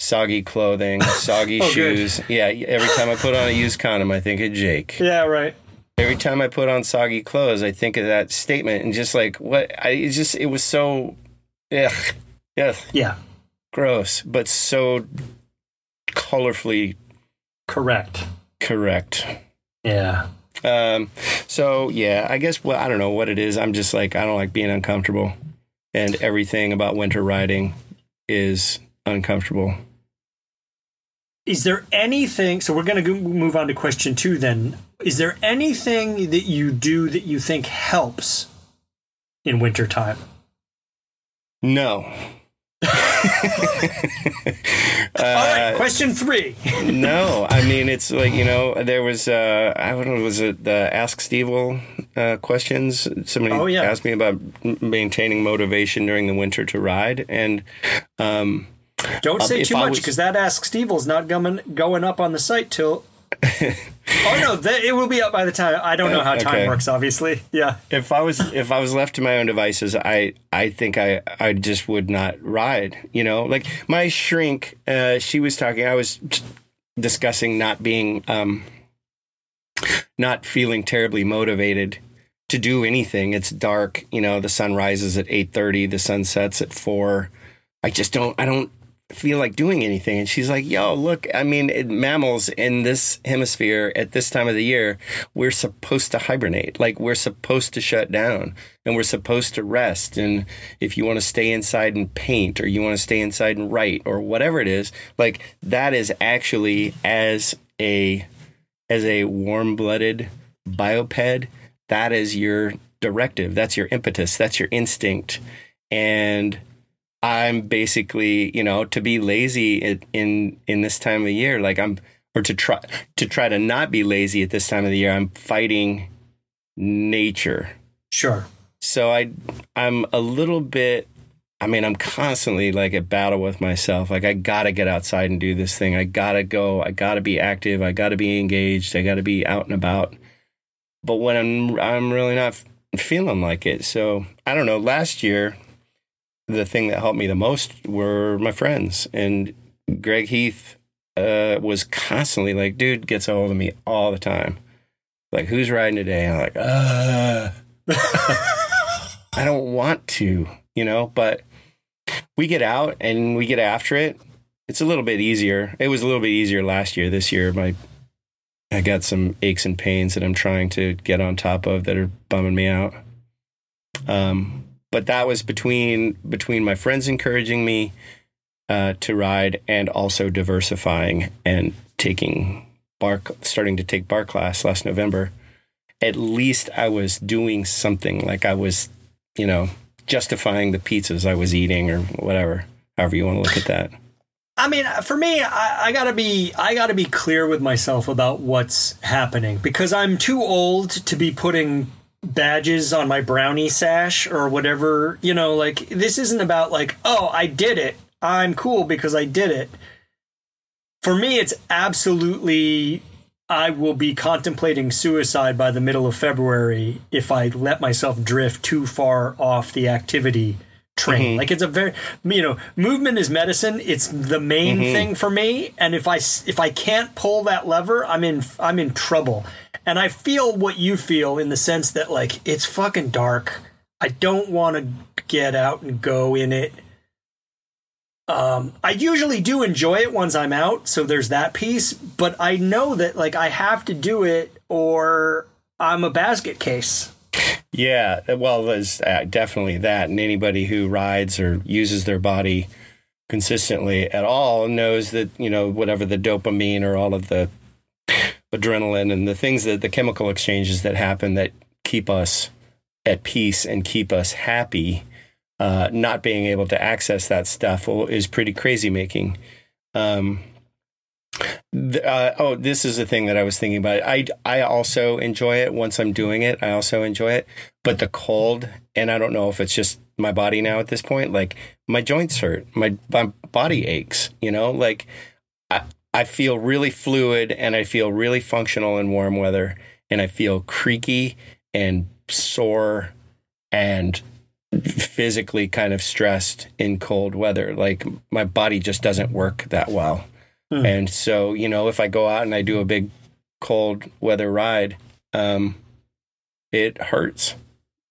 soggy clothing, [laughs] soggy Oh, good. shoes. Yeah, every time I put on a used condom, I think of Jake. yeah, right. Every time I put on soggy clothes, I think of that statement, and just like what I it just it was so, ugh, ugh, Yeah, gross, but so colorfully correct. correct. Yeah, Um, so yeah, I guess well, I don't know what it is. I'm just like I don't like being uncomfortable, and everything about winter riding is uncomfortable. is there anything? So we're going to move on to question two. Then, is there anything that you do that you think helps in wintertime? No. [laughs] All right, uh, question three. [laughs] no, I mean it's like you know there was uh, I don't know was it the Ask Stevil uh, questions? Somebody Oh, yeah. asked me about maintaining motivation during the winter to ride, and um, Don't Uh, say too much because that Ask Stevil's not going going up on the site till Oh no, th- it will be up by the time. I don't know how time Okay. works. Obviously, yeah. if I was if I was left to my own devices, I I think I I just would not ride. You know, like my shrink, uh, she was talking. I was discussing not being um, not feeling terribly motivated to do anything. It's dark. You know, the sun rises at eight thirty. The sun sets at four. I just don't. I don't feel like doing anything. And she's like, yo, look, I mean, it, mammals in this hemisphere at this time of the year, we're supposed to hibernate. Like, we're supposed to shut down and we're supposed to rest. And if you want to stay inside and paint or you want to stay inside and write or whatever it is, like, that is actually as a as a warm-blooded bioped that is your directive that's your impetus that's your instinct and i'm basically you know to be lazy in in, in this time of year like i'm or to try to try to not be lazy at this time of the year i'm fighting nature. Sure. so i i'm a little bit i mean i'm constantly like at battle with myself. Like i gotta get outside and do this thing. I gotta go. I gotta be active. I gotta be engaged. I gotta be out and about. But when i'm i'm really not f- feeling like it. So i don't know. Last year the thing that helped me the most were my friends and greg heath uh, was constantly like dude gets a hold of me all the time like who's riding today and i'm like uh [laughs] I don't want to, you know, but we get out and we get after it. It's a little bit easier. It was a little bit easier last year. This year, my I got some aches and pains that I'm trying to get on top of that are bumming me out. Um, but that was between between my friends encouraging me uh, to ride and also diversifying and taking barre, starting to take barre class last November. At least I was doing something. Like I was, you know, justifying the pizzas I was eating or whatever. However you want to look at that. I mean, for me, I, I gotta be I gotta be clear with myself about what's happening because I'm too old to be putting badges on my brownie sash or whatever. You know, like this isn't about like, oh, I did it. I'm cool because I did it. For me, it's absolutely. I will be contemplating suicide by the middle of February if I let myself drift too far off the activity train. Mhm. Like it's a very, you know, movement is medicine. It's the main Mhm. thing for me. And if I if I can't pull that lever, I'm in I'm in trouble. And I feel what you feel in the sense that like it's fucking dark. I don't want to get out and go in it. Um, I usually do enjoy it once I'm out, so there's that piece. But I know that like I have to do it, or I'm a basket case. Yeah, well, there's uh, definitely that. And anybody who rides or uses their body consistently at all knows that, you know, whatever the dopamine or all of the adrenaline and the things that the chemical exchanges that happen that keep us at peace and keep us happy, uh, not being able to access that stuff is pretty crazy making. Um, th- uh, oh, this is the thing that I was thinking about. I I also enjoy it once I'm doing it. I also enjoy it, but the cold, and I don't know if it's just my body now at this point. Like my joints hurt, my my body aches. You know, like I feel really fluid and I feel really functional in warm weather, and I feel creaky and sore and physically kind of stressed in cold weather. Like my body just doesn't work that well. Hmm. And so, you know, if I go out and I do a big cold weather ride, um, it hurts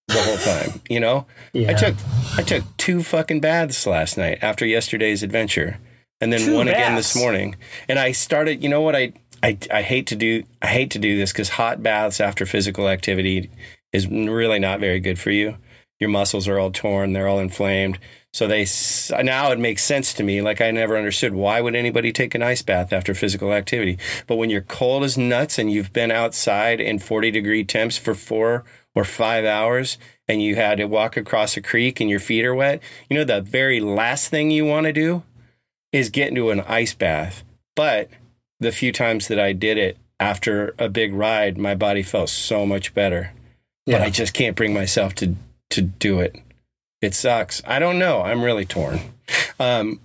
the whole time, you know? Yeah. I took I took two fucking baths last night after yesterday's adventure. And then Two one again this morning. And I started, you know what I I, I hate to do I hate to do this cuz hot baths after physical activity is really not very good for you. Your muscles are all torn, they're all inflamed. So they now it makes sense to me. Like I never understood why would anybody take an ice bath after physical activity. But when you're cold as nuts and you've been outside in 40 degree temps for four or five hours and you had to walk across a creek and your feet are wet, you know the very last thing you want to do is get into an ice bath. But the few times that I did it after a big ride, my body felt so much better. But I just can't bring myself to to do it. It sucks. I don't know. I'm really torn. Um,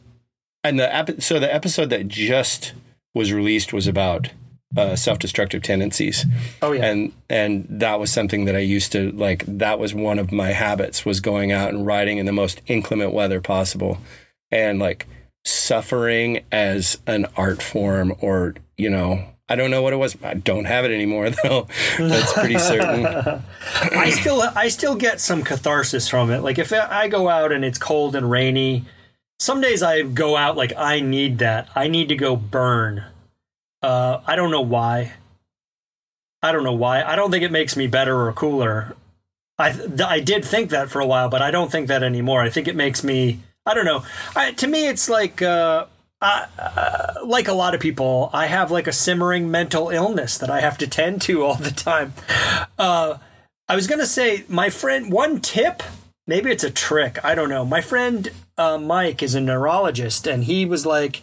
and the epi- so the episode that just was released was about uh, self-destructive tendencies. Oh yeah. And and that was something that I used to like. That was one of my habits was going out and riding in the most inclement weather possible, and like suffering as an art form or you know I don't know what it was. I don't have it anymore [laughs] though. That's pretty certain. I still I still get some catharsis from it. Like if I go out and it's cold and rainy, some days I go out like I need that. I need to go burn. Uh, I don't know why. I don't know why. I don't think it makes me better or cooler. I I did think that for a while, but I don't think that anymore. I think it makes me. I don't know. I, to me, it's like uh, uh, like a lot of people, I have like a simmering mental illness that I have to tend to all the time. Uh, I was gonna say, my friend, one tip. Maybe it's a trick. I don't know. My friend uh, Mike is a neurologist, and he was like,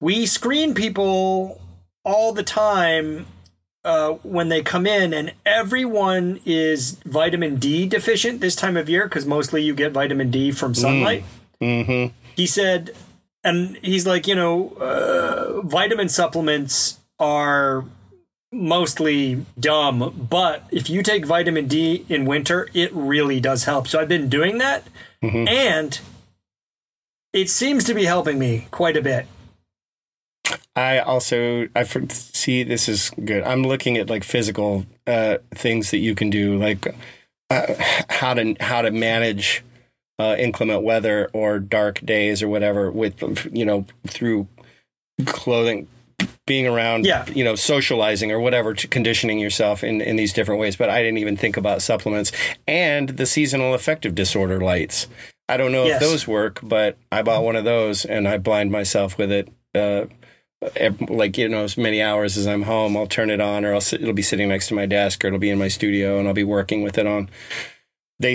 "We screen people all the time uh, when they come in, and everyone is vitamin D deficient this time of year because mostly you get vitamin D from sunlight. Mm. Mm-hmm. He said, and he's like, you know, uh, vitamin supplements are mostly dumb, but if you take vitamin D in winter, it really does help. So I've been doing that, Mhm. and it seems to be helping me quite a bit. I also I see this is good. I'm looking at like physical uh, things that you can do, like uh, how to how to manage uh, inclement weather or dark days or whatever with you know through clothing being around Yeah. you know socializing or whatever to conditioning yourself in in these different ways but i didn't even think about supplements and the seasonal affective disorder lights i don't know Yes. if those work but i bought one of those and i blind myself with it uh like you know as many hours as i'm home i'll turn it on or I'll sit, it'll be sitting next to my desk or it'll be in my studio and i'll be working with it on they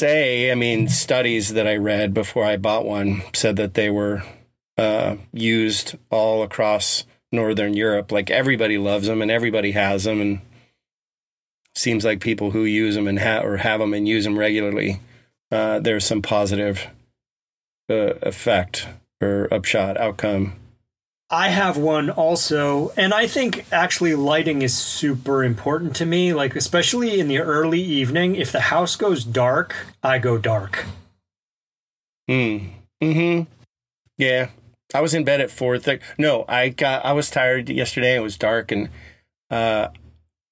say, I mean, studies that I read before I bought one said that they were uh, used all across Northern Europe. Like everybody loves them and everybody has them, and seems like people who use them and ha- or have them and use them regularly, uh, there's some positive uh, effect or upshot outcome. I have one also, and I think actually lighting is super important to me. Like, especially in the early evening, if the house goes dark, I go dark. Mm. Hmm. Yeah. I was in bed at four thirty. No, I got. I was tired yesterday. It was dark, and uh,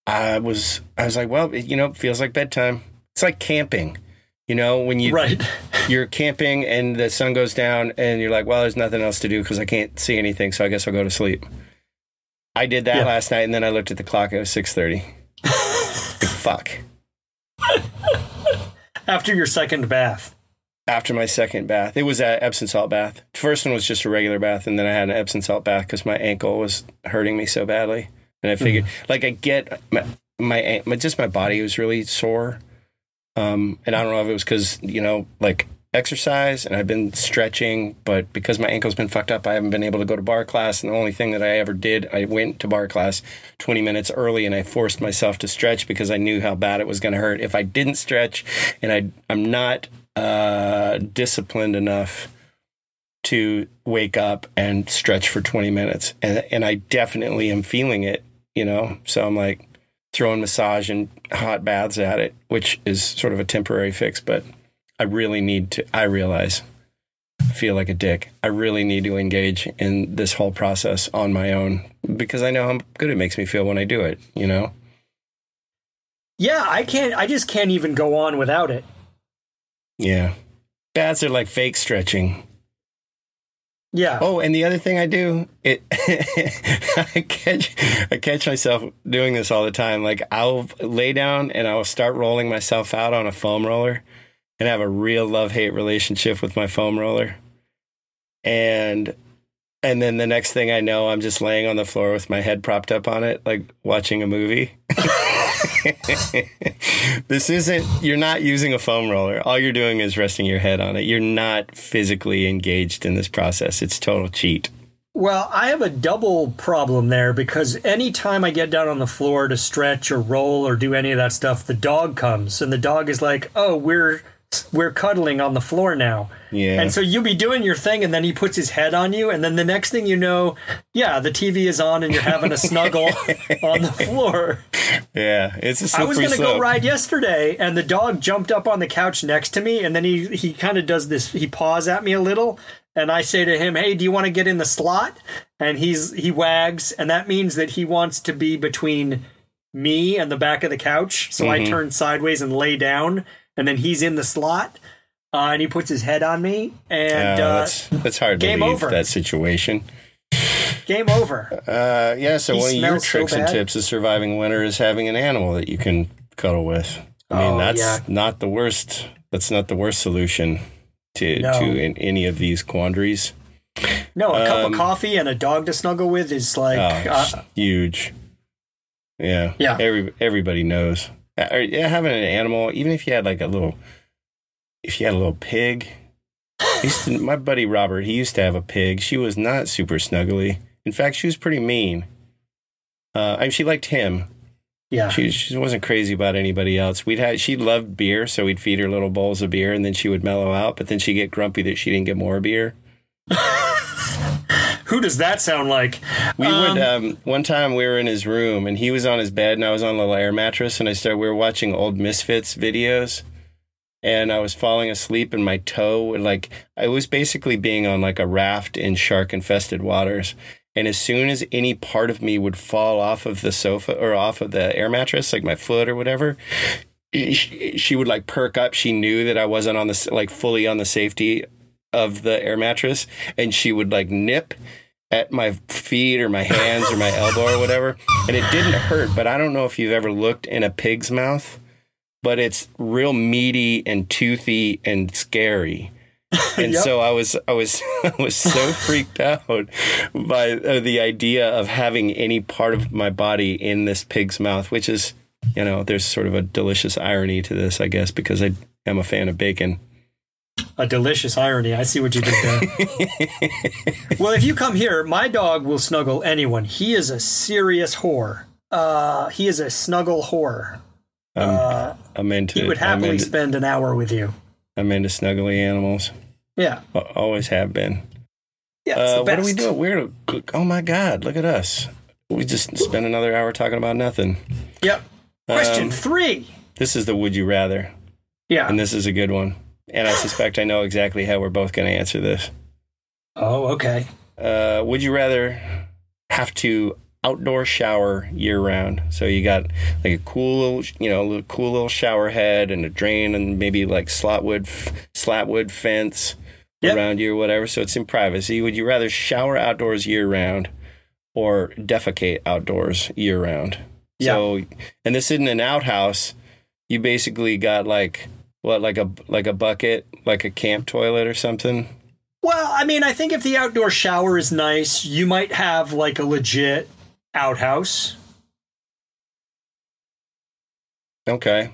I was. I was like, well, you know, it feels like bedtime. It's like camping. You know, when you Right. [laughs] you're camping and the sun goes down, and you're like, well, there's nothing else to do because I can't see anything, so I guess I'll go to sleep. I did that Yeah. last night, and then I looked at the clock. It was six thirty. [laughs] Fuck. After your second bath. after my second bath. It was an Epsom salt bath. First one was just a regular bath, and then I had an Epsom salt bath because my ankle was hurting me so badly. And I figured, mm. like, I get my, my, my just my body was really sore. Um, and I don't know if it was because you know, like exercise, and I've been stretching, but because my ankle's been fucked up, I haven't been able to go to barre class. And the only thing that I ever did, I went to barre class 20 minutes early, and I forced myself to stretch because I knew how bad it was going to hurt if I didn't stretch. And I, I'm not uh, disciplined enough to wake up and stretch for 20 minutes. And, and I definitely am feeling it, you know? So I'm like throwing massage and hot baths at it, which is sort of a temporary fix, but I really need to, I realize, I feel like a dick. I really need to engage in this whole process on my own because I know how good it makes me feel when I do it, you know? Yeah, I can't, I just can't even go on without it. Yeah. Baths are like fake stretching. Yeah. Oh, and the other thing I do, it [laughs] I catch I catch myself doing this all the time. Like I'll lay down and I'll start rolling myself out on a foam roller and have a real love-hate relationship with my foam roller. And and then the next thing I know, I'm just laying on the floor with my head propped up on it, like watching a movie. [laughs] [laughs] this isn't, you're not using a foam roller. All you're doing is resting your head on it. You're not physically engaged in this process. It's total cheat. Well, I have a double problem there because anytime I get down on the floor to stretch or roll or do any of that stuff, the dog comes and the dog is like, "Oh, we're we're cuddling on the floor now. Yeah. And so you'll be doing your thing, and then he puts his head on you, and then the next thing you know, yeah, the TV is on, and you're having a [laughs] snuggle on the floor. yeah, it's a I was going to slope. go ride yesterday, and the dog jumped up on the couch next to me, and then he he kind of does this. He paws at me a little, and I say to him, "Hey, do you want to get in the slot?" And he's he wags, and that means that he wants to be between me and the back of the couch. So Mm-hmm. I turn sideways and lay down, and then he's in the slot, uh, and he puts his head on me, and Uh, uh, that's that's hard to leave over. that situation. game over. Uh, yeah, so He one of your smells so tricks and tips of surviving winter is having an animal that you can cuddle with. I mean, Oh, that's yeah. not the worst. That's not the worst solution to No. to in, any of these quandaries. No, a cup Um, of coffee and a dog to snuggle with is like Oh, uh, huge. Yeah. Yeah. Every everybody knows. Uh, or, yeah, having an animal, even if you had like a little, if you had a little pig. To- my buddy Robert, he used to have a pig. She was not super snuggly. In fact, she was pretty mean. Uh, I mean, she liked him. yeah. She she wasn't crazy about anybody else. We'd had she loved beer, so we'd feed her little bowls of beer, and then she would mellow out. But then she'd get grumpy that she didn't get more beer. [laughs] Who does that sound like? We would um, one time we were in his room and he was on his bed and I was on the little air mattress and I started we were watching old Misfits videos and I was falling asleep and my toe would like I was basically being on like a raft in shark infested waters and as soon as any part of me would fall off of the sofa or off of the air mattress like my foot or whatever she, she would like perk up she knew that I wasn't on the like fully on the safety of the air mattress and she would like nip at my feet or my hands or my [laughs] elbow or whatever and it didn't hurt but i don't know if you've ever looked in a pig's mouth but it's real meaty and toothy and scary [laughs] and Yep. so i was i was [laughs] i was so freaked out by uh, the idea of having any part of my body in this pig's mouth which is you know there's sort of a delicious irony to this i guess because i am a fan of bacon A delicious irony. I see what you did there. [laughs] well, if you come here, my dog will snuggle anyone. He is a serious whore. Uh, he is a snuggle whore. i'm, I'm into He would happily into, spend an hour with you. I'm into snuggly animals Yeah. Al- always have been Yeah. It's Uh, what are we doing? We're oh my god! Look at us. We just spent another hour talking about nothing. Yep. Question Um, three. This is the would you rather, Yeah. and this is a good one. And I suspect I know exactly how we're both going to answer this. oh, okay. Uh, would you rather have to outdoor shower year round? So you got like a cool, little, you know, little cool little shower head and a drain and maybe like slotwood, f- slatwood fence Yep. around you or whatever. So it's in privacy. Would you rather shower outdoors year round or defecate outdoors year round? So, and this isn't an outhouse. You basically got like what, like a like a bucket, like a camp toilet or something. Well, I mean, I think if the outdoor shower is nice, you might have like a legit outhouse. Okay.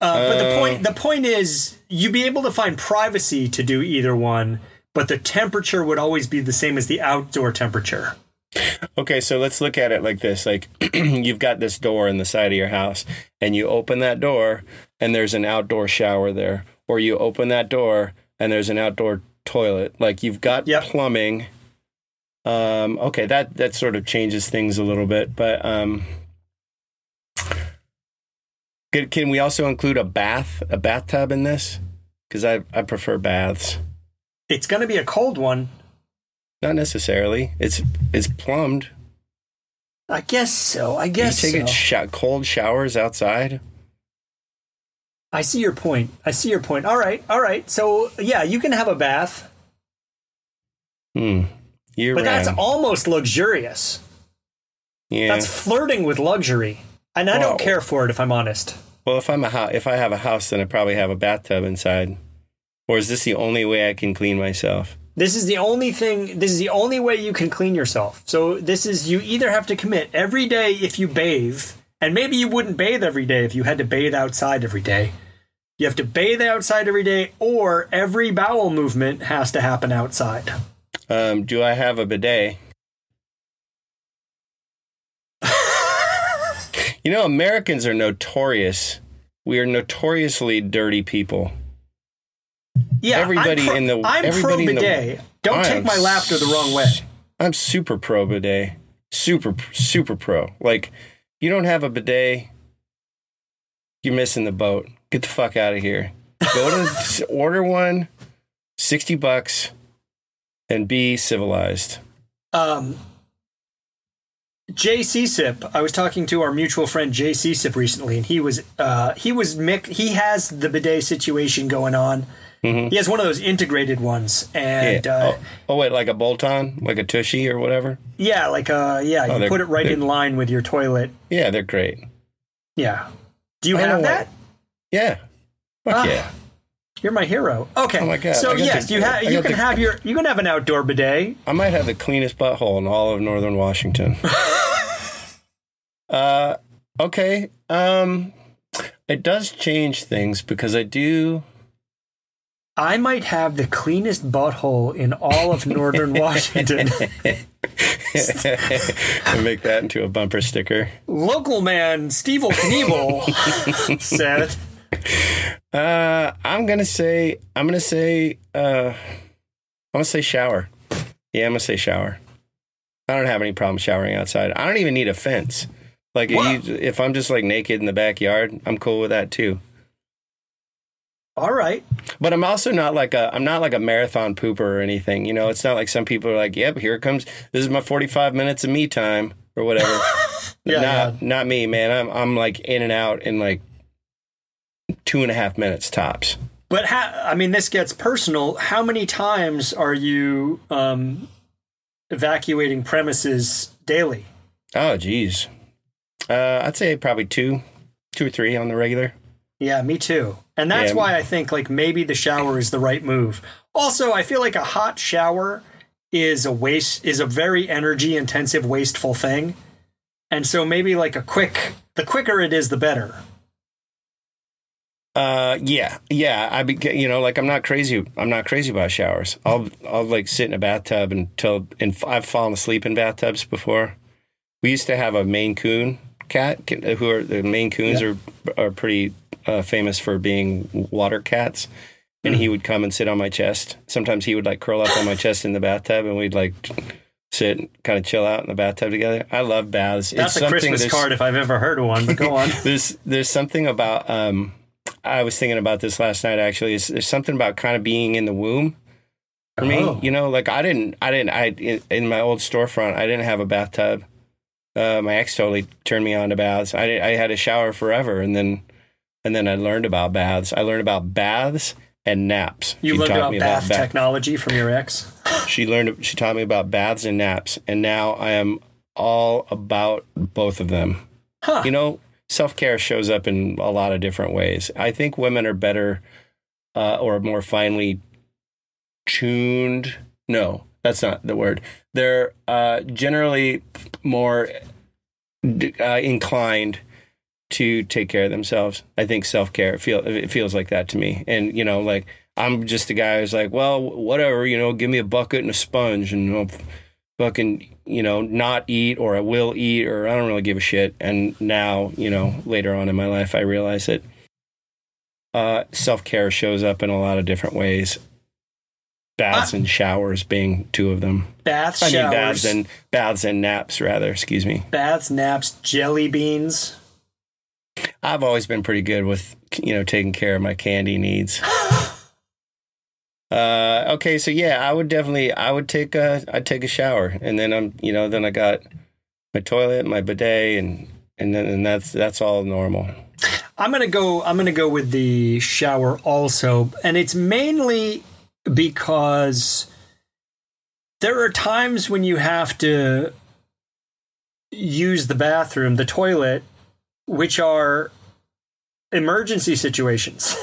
Uh, but the Uh, point the point is you'd be able to find privacy to do either one, but the temperature would always be the same as the outdoor temperature. Okay, so let's look at it like this. Like [clears throat] you've got this door in the side of your house and you open that door and there's an outdoor shower there or you open that door and there's an outdoor toilet. Like you've got Yep. plumbing. Um okay, that that sort of changes things a little bit, but um can, can we also include a bath, a bathtub in this? Cuz I I prefer baths. It's going to be a cold one. Not necessarily. It's it's plumbed. I guess so. I You guess taking so. sho- cold showers outside? I see your point. I see your point. All right. All right. So, yeah, you can have a bath, Hmm. Year but that's almost luxurious. yeah. That's flirting with luxury. And I Well- don't care for it if I'm honest. well, if I'm a ho- if I have a house, then I probably have a bathtub inside. Or is this the only way I can clean myself? This is the only thing, this is the only way you can clean yourself. So, this is you either have to commit every day if you bathe, and maybe you wouldn't bathe every day if you had to bathe outside every day. You have to bathe outside every day, or every bowel movement has to happen outside. Um, do I have a bidet? [laughs] you know, Americans are notorious. We are notoriously dirty people. Yeah, everybody pro, in the I'm everybody pro in the. Don't I take my laughter the wrong way. I'm super pro bidet. Super super pro. Like you don't have a bidet, you're missing the boat. Get the fuck out of here. Go to [laughs] order one, 60 bucks and be civilized. Um, Jay Csip, I was talking to our mutual friend Jay Csip recently, and he was uh, he was Mick. he has the bidet situation going on. Mhm. He has one of those integrated ones, and Yeah. uh, oh, oh wait, like a bolt on, like a tushy or whatever. yeah, like uh, yeah, Oh, you put it right in line with your toilet. Yeah, they're great. Yeah. Do you I have that? Yeah. Fuck Ah. yeah. You're my hero. Okay. Oh my God, So yes, the- you have you can the- have your you can have an outdoor bidet. I might have the cleanest butthole in all of northern Washington. [laughs] uh okay. Um it does change things because I do I might have the cleanest butthole in all of northern [laughs] Washington. [laughs] make that into a bumper sticker. Local man Stevil Kinevil [laughs] said, Uh I'm gonna say I'm gonna say uh I'm gonna say shower. Yeah, I'm gonna say shower. I don't have any problem showering outside. I don't even need a fence. Like What? you, if I'm just like naked in the backyard, I'm cool with that too. "All right, But I'm also not like a I'm not like a marathon pooper or anything. You know, it's not like some people are like, "Yep, here it comes. This is my 45 minutes of me time or whatever." [laughs] Yeah, not not me, man. I'm I'm like in and out in like two and a half minutes tops. But ha- I mean, this gets personal. How many times are you um, evacuating premises daily? Oh, geez. Uh, I'd say probably two, two or three on the regular. Yeah, me too. And that's Yeah. why I think like maybe the shower is the right move. Also, I feel like a hot shower is a waste is a very energy intensive wasteful thing. And so maybe like a quick the quicker it is the better. Uh, yeah, yeah. I be, you know, like I'm not crazy. I'm not crazy about showers. I'll, I'll like sit in a bathtub until, and I've fallen asleep in bathtubs before. We used to have a Maine Coon cat, who are the Maine Coons are are pretty uh, famous for being water cats. And he would come and sit on my chest. Sometimes he would like curl up on my chest in the bathtub, and we'd like sit, and kind of chill out in the bathtub together. I love baths. That's It's a something Christmas card if I've ever heard of one, but go on. [laughs] there's there's something about um I was thinking about this last night actually. Is there's something about kind of being in the womb for Oh. me. You know, like I didn't I didn't I in, in my old storefront I didn't have a bathtub. Uh, my ex totally turned me on to baths. I I had a shower forever, and then and then I learned about baths. I learned about baths and naps. You She learned about me bath bath- technology from your ex? She learned. She taught me about baths and naps, and now I am all about both of them. Huh. You know, self care shows up in a lot of different ways. I think women are better uh, or more finely tuned. No, that's not the word. They're uh, generally more uh, inclined to take care of themselves. I think self care feel it feels like that to me. And you know, like I'm just a guy who's like, well, whatever, you know, give me a bucket and a sponge, and I'll fucking you know not eat or I will eat or I don't really give a shit. And now, you know, later on in my life, I realize that uh, self care shows up in a lot of different ways. Baths Ah. and showers being two of them. Baths, I mean, showers, baths and baths and naps, rather. Excuse me. baths, naps, jelly beans. I've always been pretty good with you know taking care of my candy needs. [laughs] uh, okay, so yeah, I would definitely I would take a I'd take a shower, and then I'm you know then I got my toilet, my bidet, and and then and that's that's all normal. I'm gonna go. I'm gonna go with the shower also, and it's mainly because there are times when you have to use the bathroom, the toilet, which are emergency situations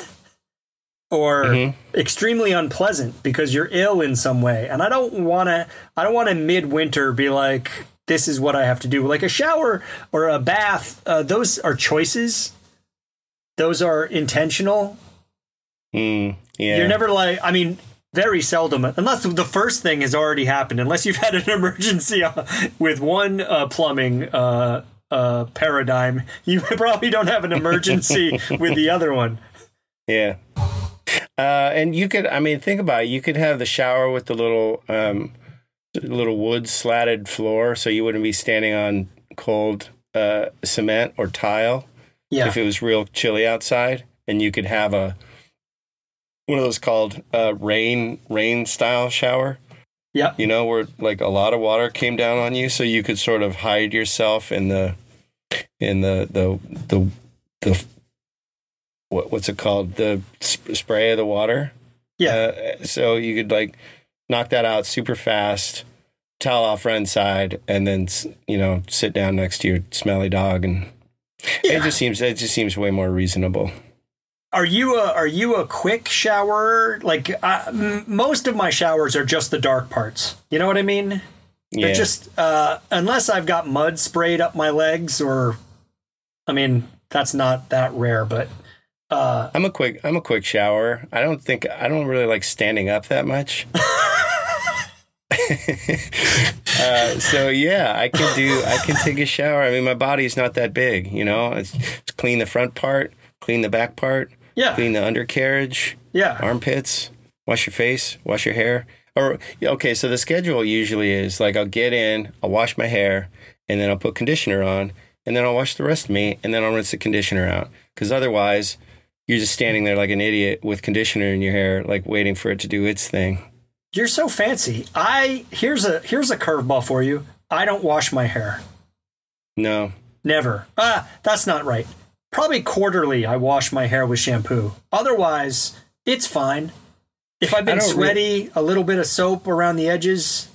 [laughs] or Mhm. extremely unpleasant because you're ill in some way. And I don't want to I don't want to midwinter be like this is what I have to do. Like a shower or a bath, uh, those are choices. Those are intentional. Mm, yeah, You're never like I mean very seldom unless the first thing has already happened unless you've had an [laughs] emergency uh, with one uh, plumbing uh, uh, paradigm you [laughs] probably don't have an emergency [laughs] with the other one Yeah. Uh, and you could, I mean, think about it. You could have the shower with the little, um, little wood slatted floor, so you wouldn't be standing on cold uh, cement or tile Yeah. if it was real chilly outside. And you could have a one of those called uh, rain rain style shower. Yep. You know, where like a lot of water came down on you, so you could sort of hide yourself in the in the the the the what what's it called the sp- spray of the water. Yeah. Uh, so you could like knock that out super fast, towel off right side, and then you know sit down next to your smelly dog, and Yeah. it just seems it just seems way more reasonable. Are you a are you a quick shower? Like I, m- most of my showers are just the dark parts. You know what I mean? They're Yeah, just uh, unless I've got mud sprayed up my legs, or I mean that's not that rare, but uh, I'm a quick I'm a quick shower. I don't think I don't really like standing up that much. [laughs] [laughs] uh, so yeah, I can do. I can take a shower. I mean, my body's not that big, you know. It's, it's clean the front part, clean the back part, yeah, clean the undercarriage, yeah, armpits, wash your face, wash your hair. Or okay, so the schedule usually is like I'll get in, I'll wash my hair, and then I'll put conditioner on, and then I'll wash the rest of me, and then I'll rinse the conditioner out. Because otherwise, you're just standing there like an idiot with conditioner in your hair, like waiting for it to do its thing. You're so fancy. I here's a here's a curveball for you. I don't wash my hair. No, Never. Ah, that's not right. Probably quarterly I wash my hair with shampoo. Otherwise, it's fine. If I've been don't re- sweaty, a little bit of soap around the edges.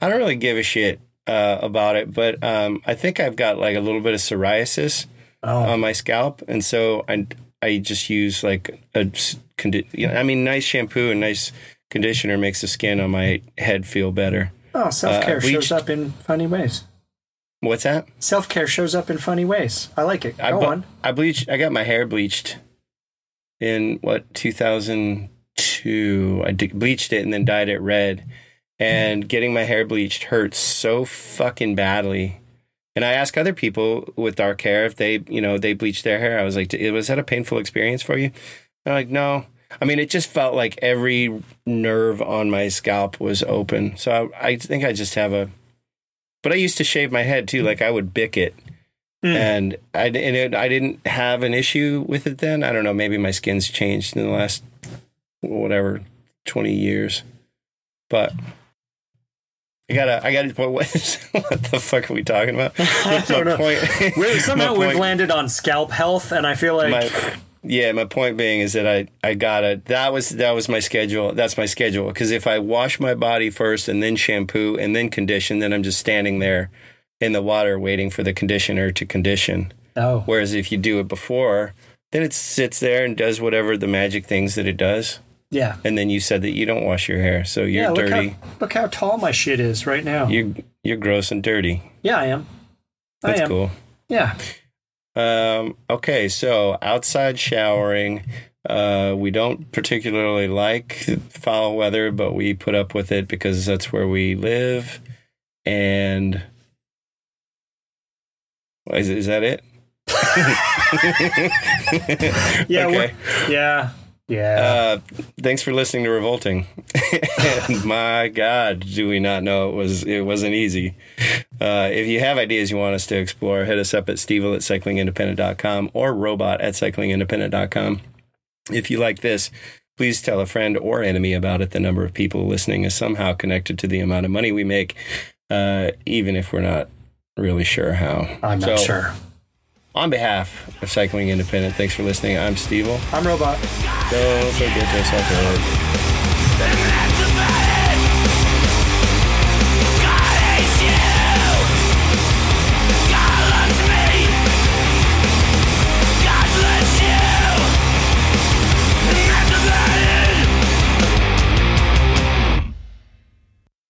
I don't really give a shit uh, about it, but um, I think I've got like a little bit of psoriasis. Oh, on my scalp, and so I I just use like a condi- I mean, nice shampoo and nice conditioner makes the skin on my head feel better. oh self care uh, shows up in funny ways. What's that? Self care shows up in funny ways. I like it. Go I bu- on. I bleached. I got my hair bleached in what 2002. I de- bleached it and then dyed it red. And getting my hair bleached hurts so fucking badly. And I ask other people with dark hair if they, you know, they bleach their hair. I was like, was that a painful experience for you? They're like, no. I mean, it just felt like every nerve on my scalp was open. So I, I think I just have a. But I used to shave my head too. Like I would bick it Mm. and I and it, I didn't have an issue with it then. I don't know. Maybe my skin's changed in the last whatever twenty years, but I gotta I gotta. What, [laughs] what the fuck are we talking about? [laughs] I don't know. point, We- [laughs] somehow we've landed on scalp health, and I feel like my, yeah, my point being is that I I gotta that was that was my schedule. That's my schedule because if I wash my body first and then shampoo and then condition, then I'm just standing there in the water waiting for the conditioner to condition. oh Whereas if you do it before, then it sits there and does whatever the magic things that it does. yeah And then you said that you don't wash your hair, so you're yeah. Look dirty. how look how tall my shit is right now. You're you're gross and dirty. yeah, I am. That's I am. cool. Yeah. Um, okay, so outside showering, uh, we don't particularly like foul weather, but we put up with it because that's where we live. And is, is that it? [laughs] Yeah. Okay. Yeah. Yeah. Uh, thanks for listening to Revolting. [laughs] and my God, do we not know it was it wasn't easy. Uh, if you have ideas you want us to explore, hit us up at stevil at cyclingindependent.com or robot at cyclingindependent.com. If you like this, please tell a friend or enemy about it. The number of people listening is somehow connected to the amount of money we make, uh, even if we're not really sure how. I'm not So, sure. On behalf of Cycling Independent, thanks for listening. I'm Stevil. I'm robot. Don't forget it.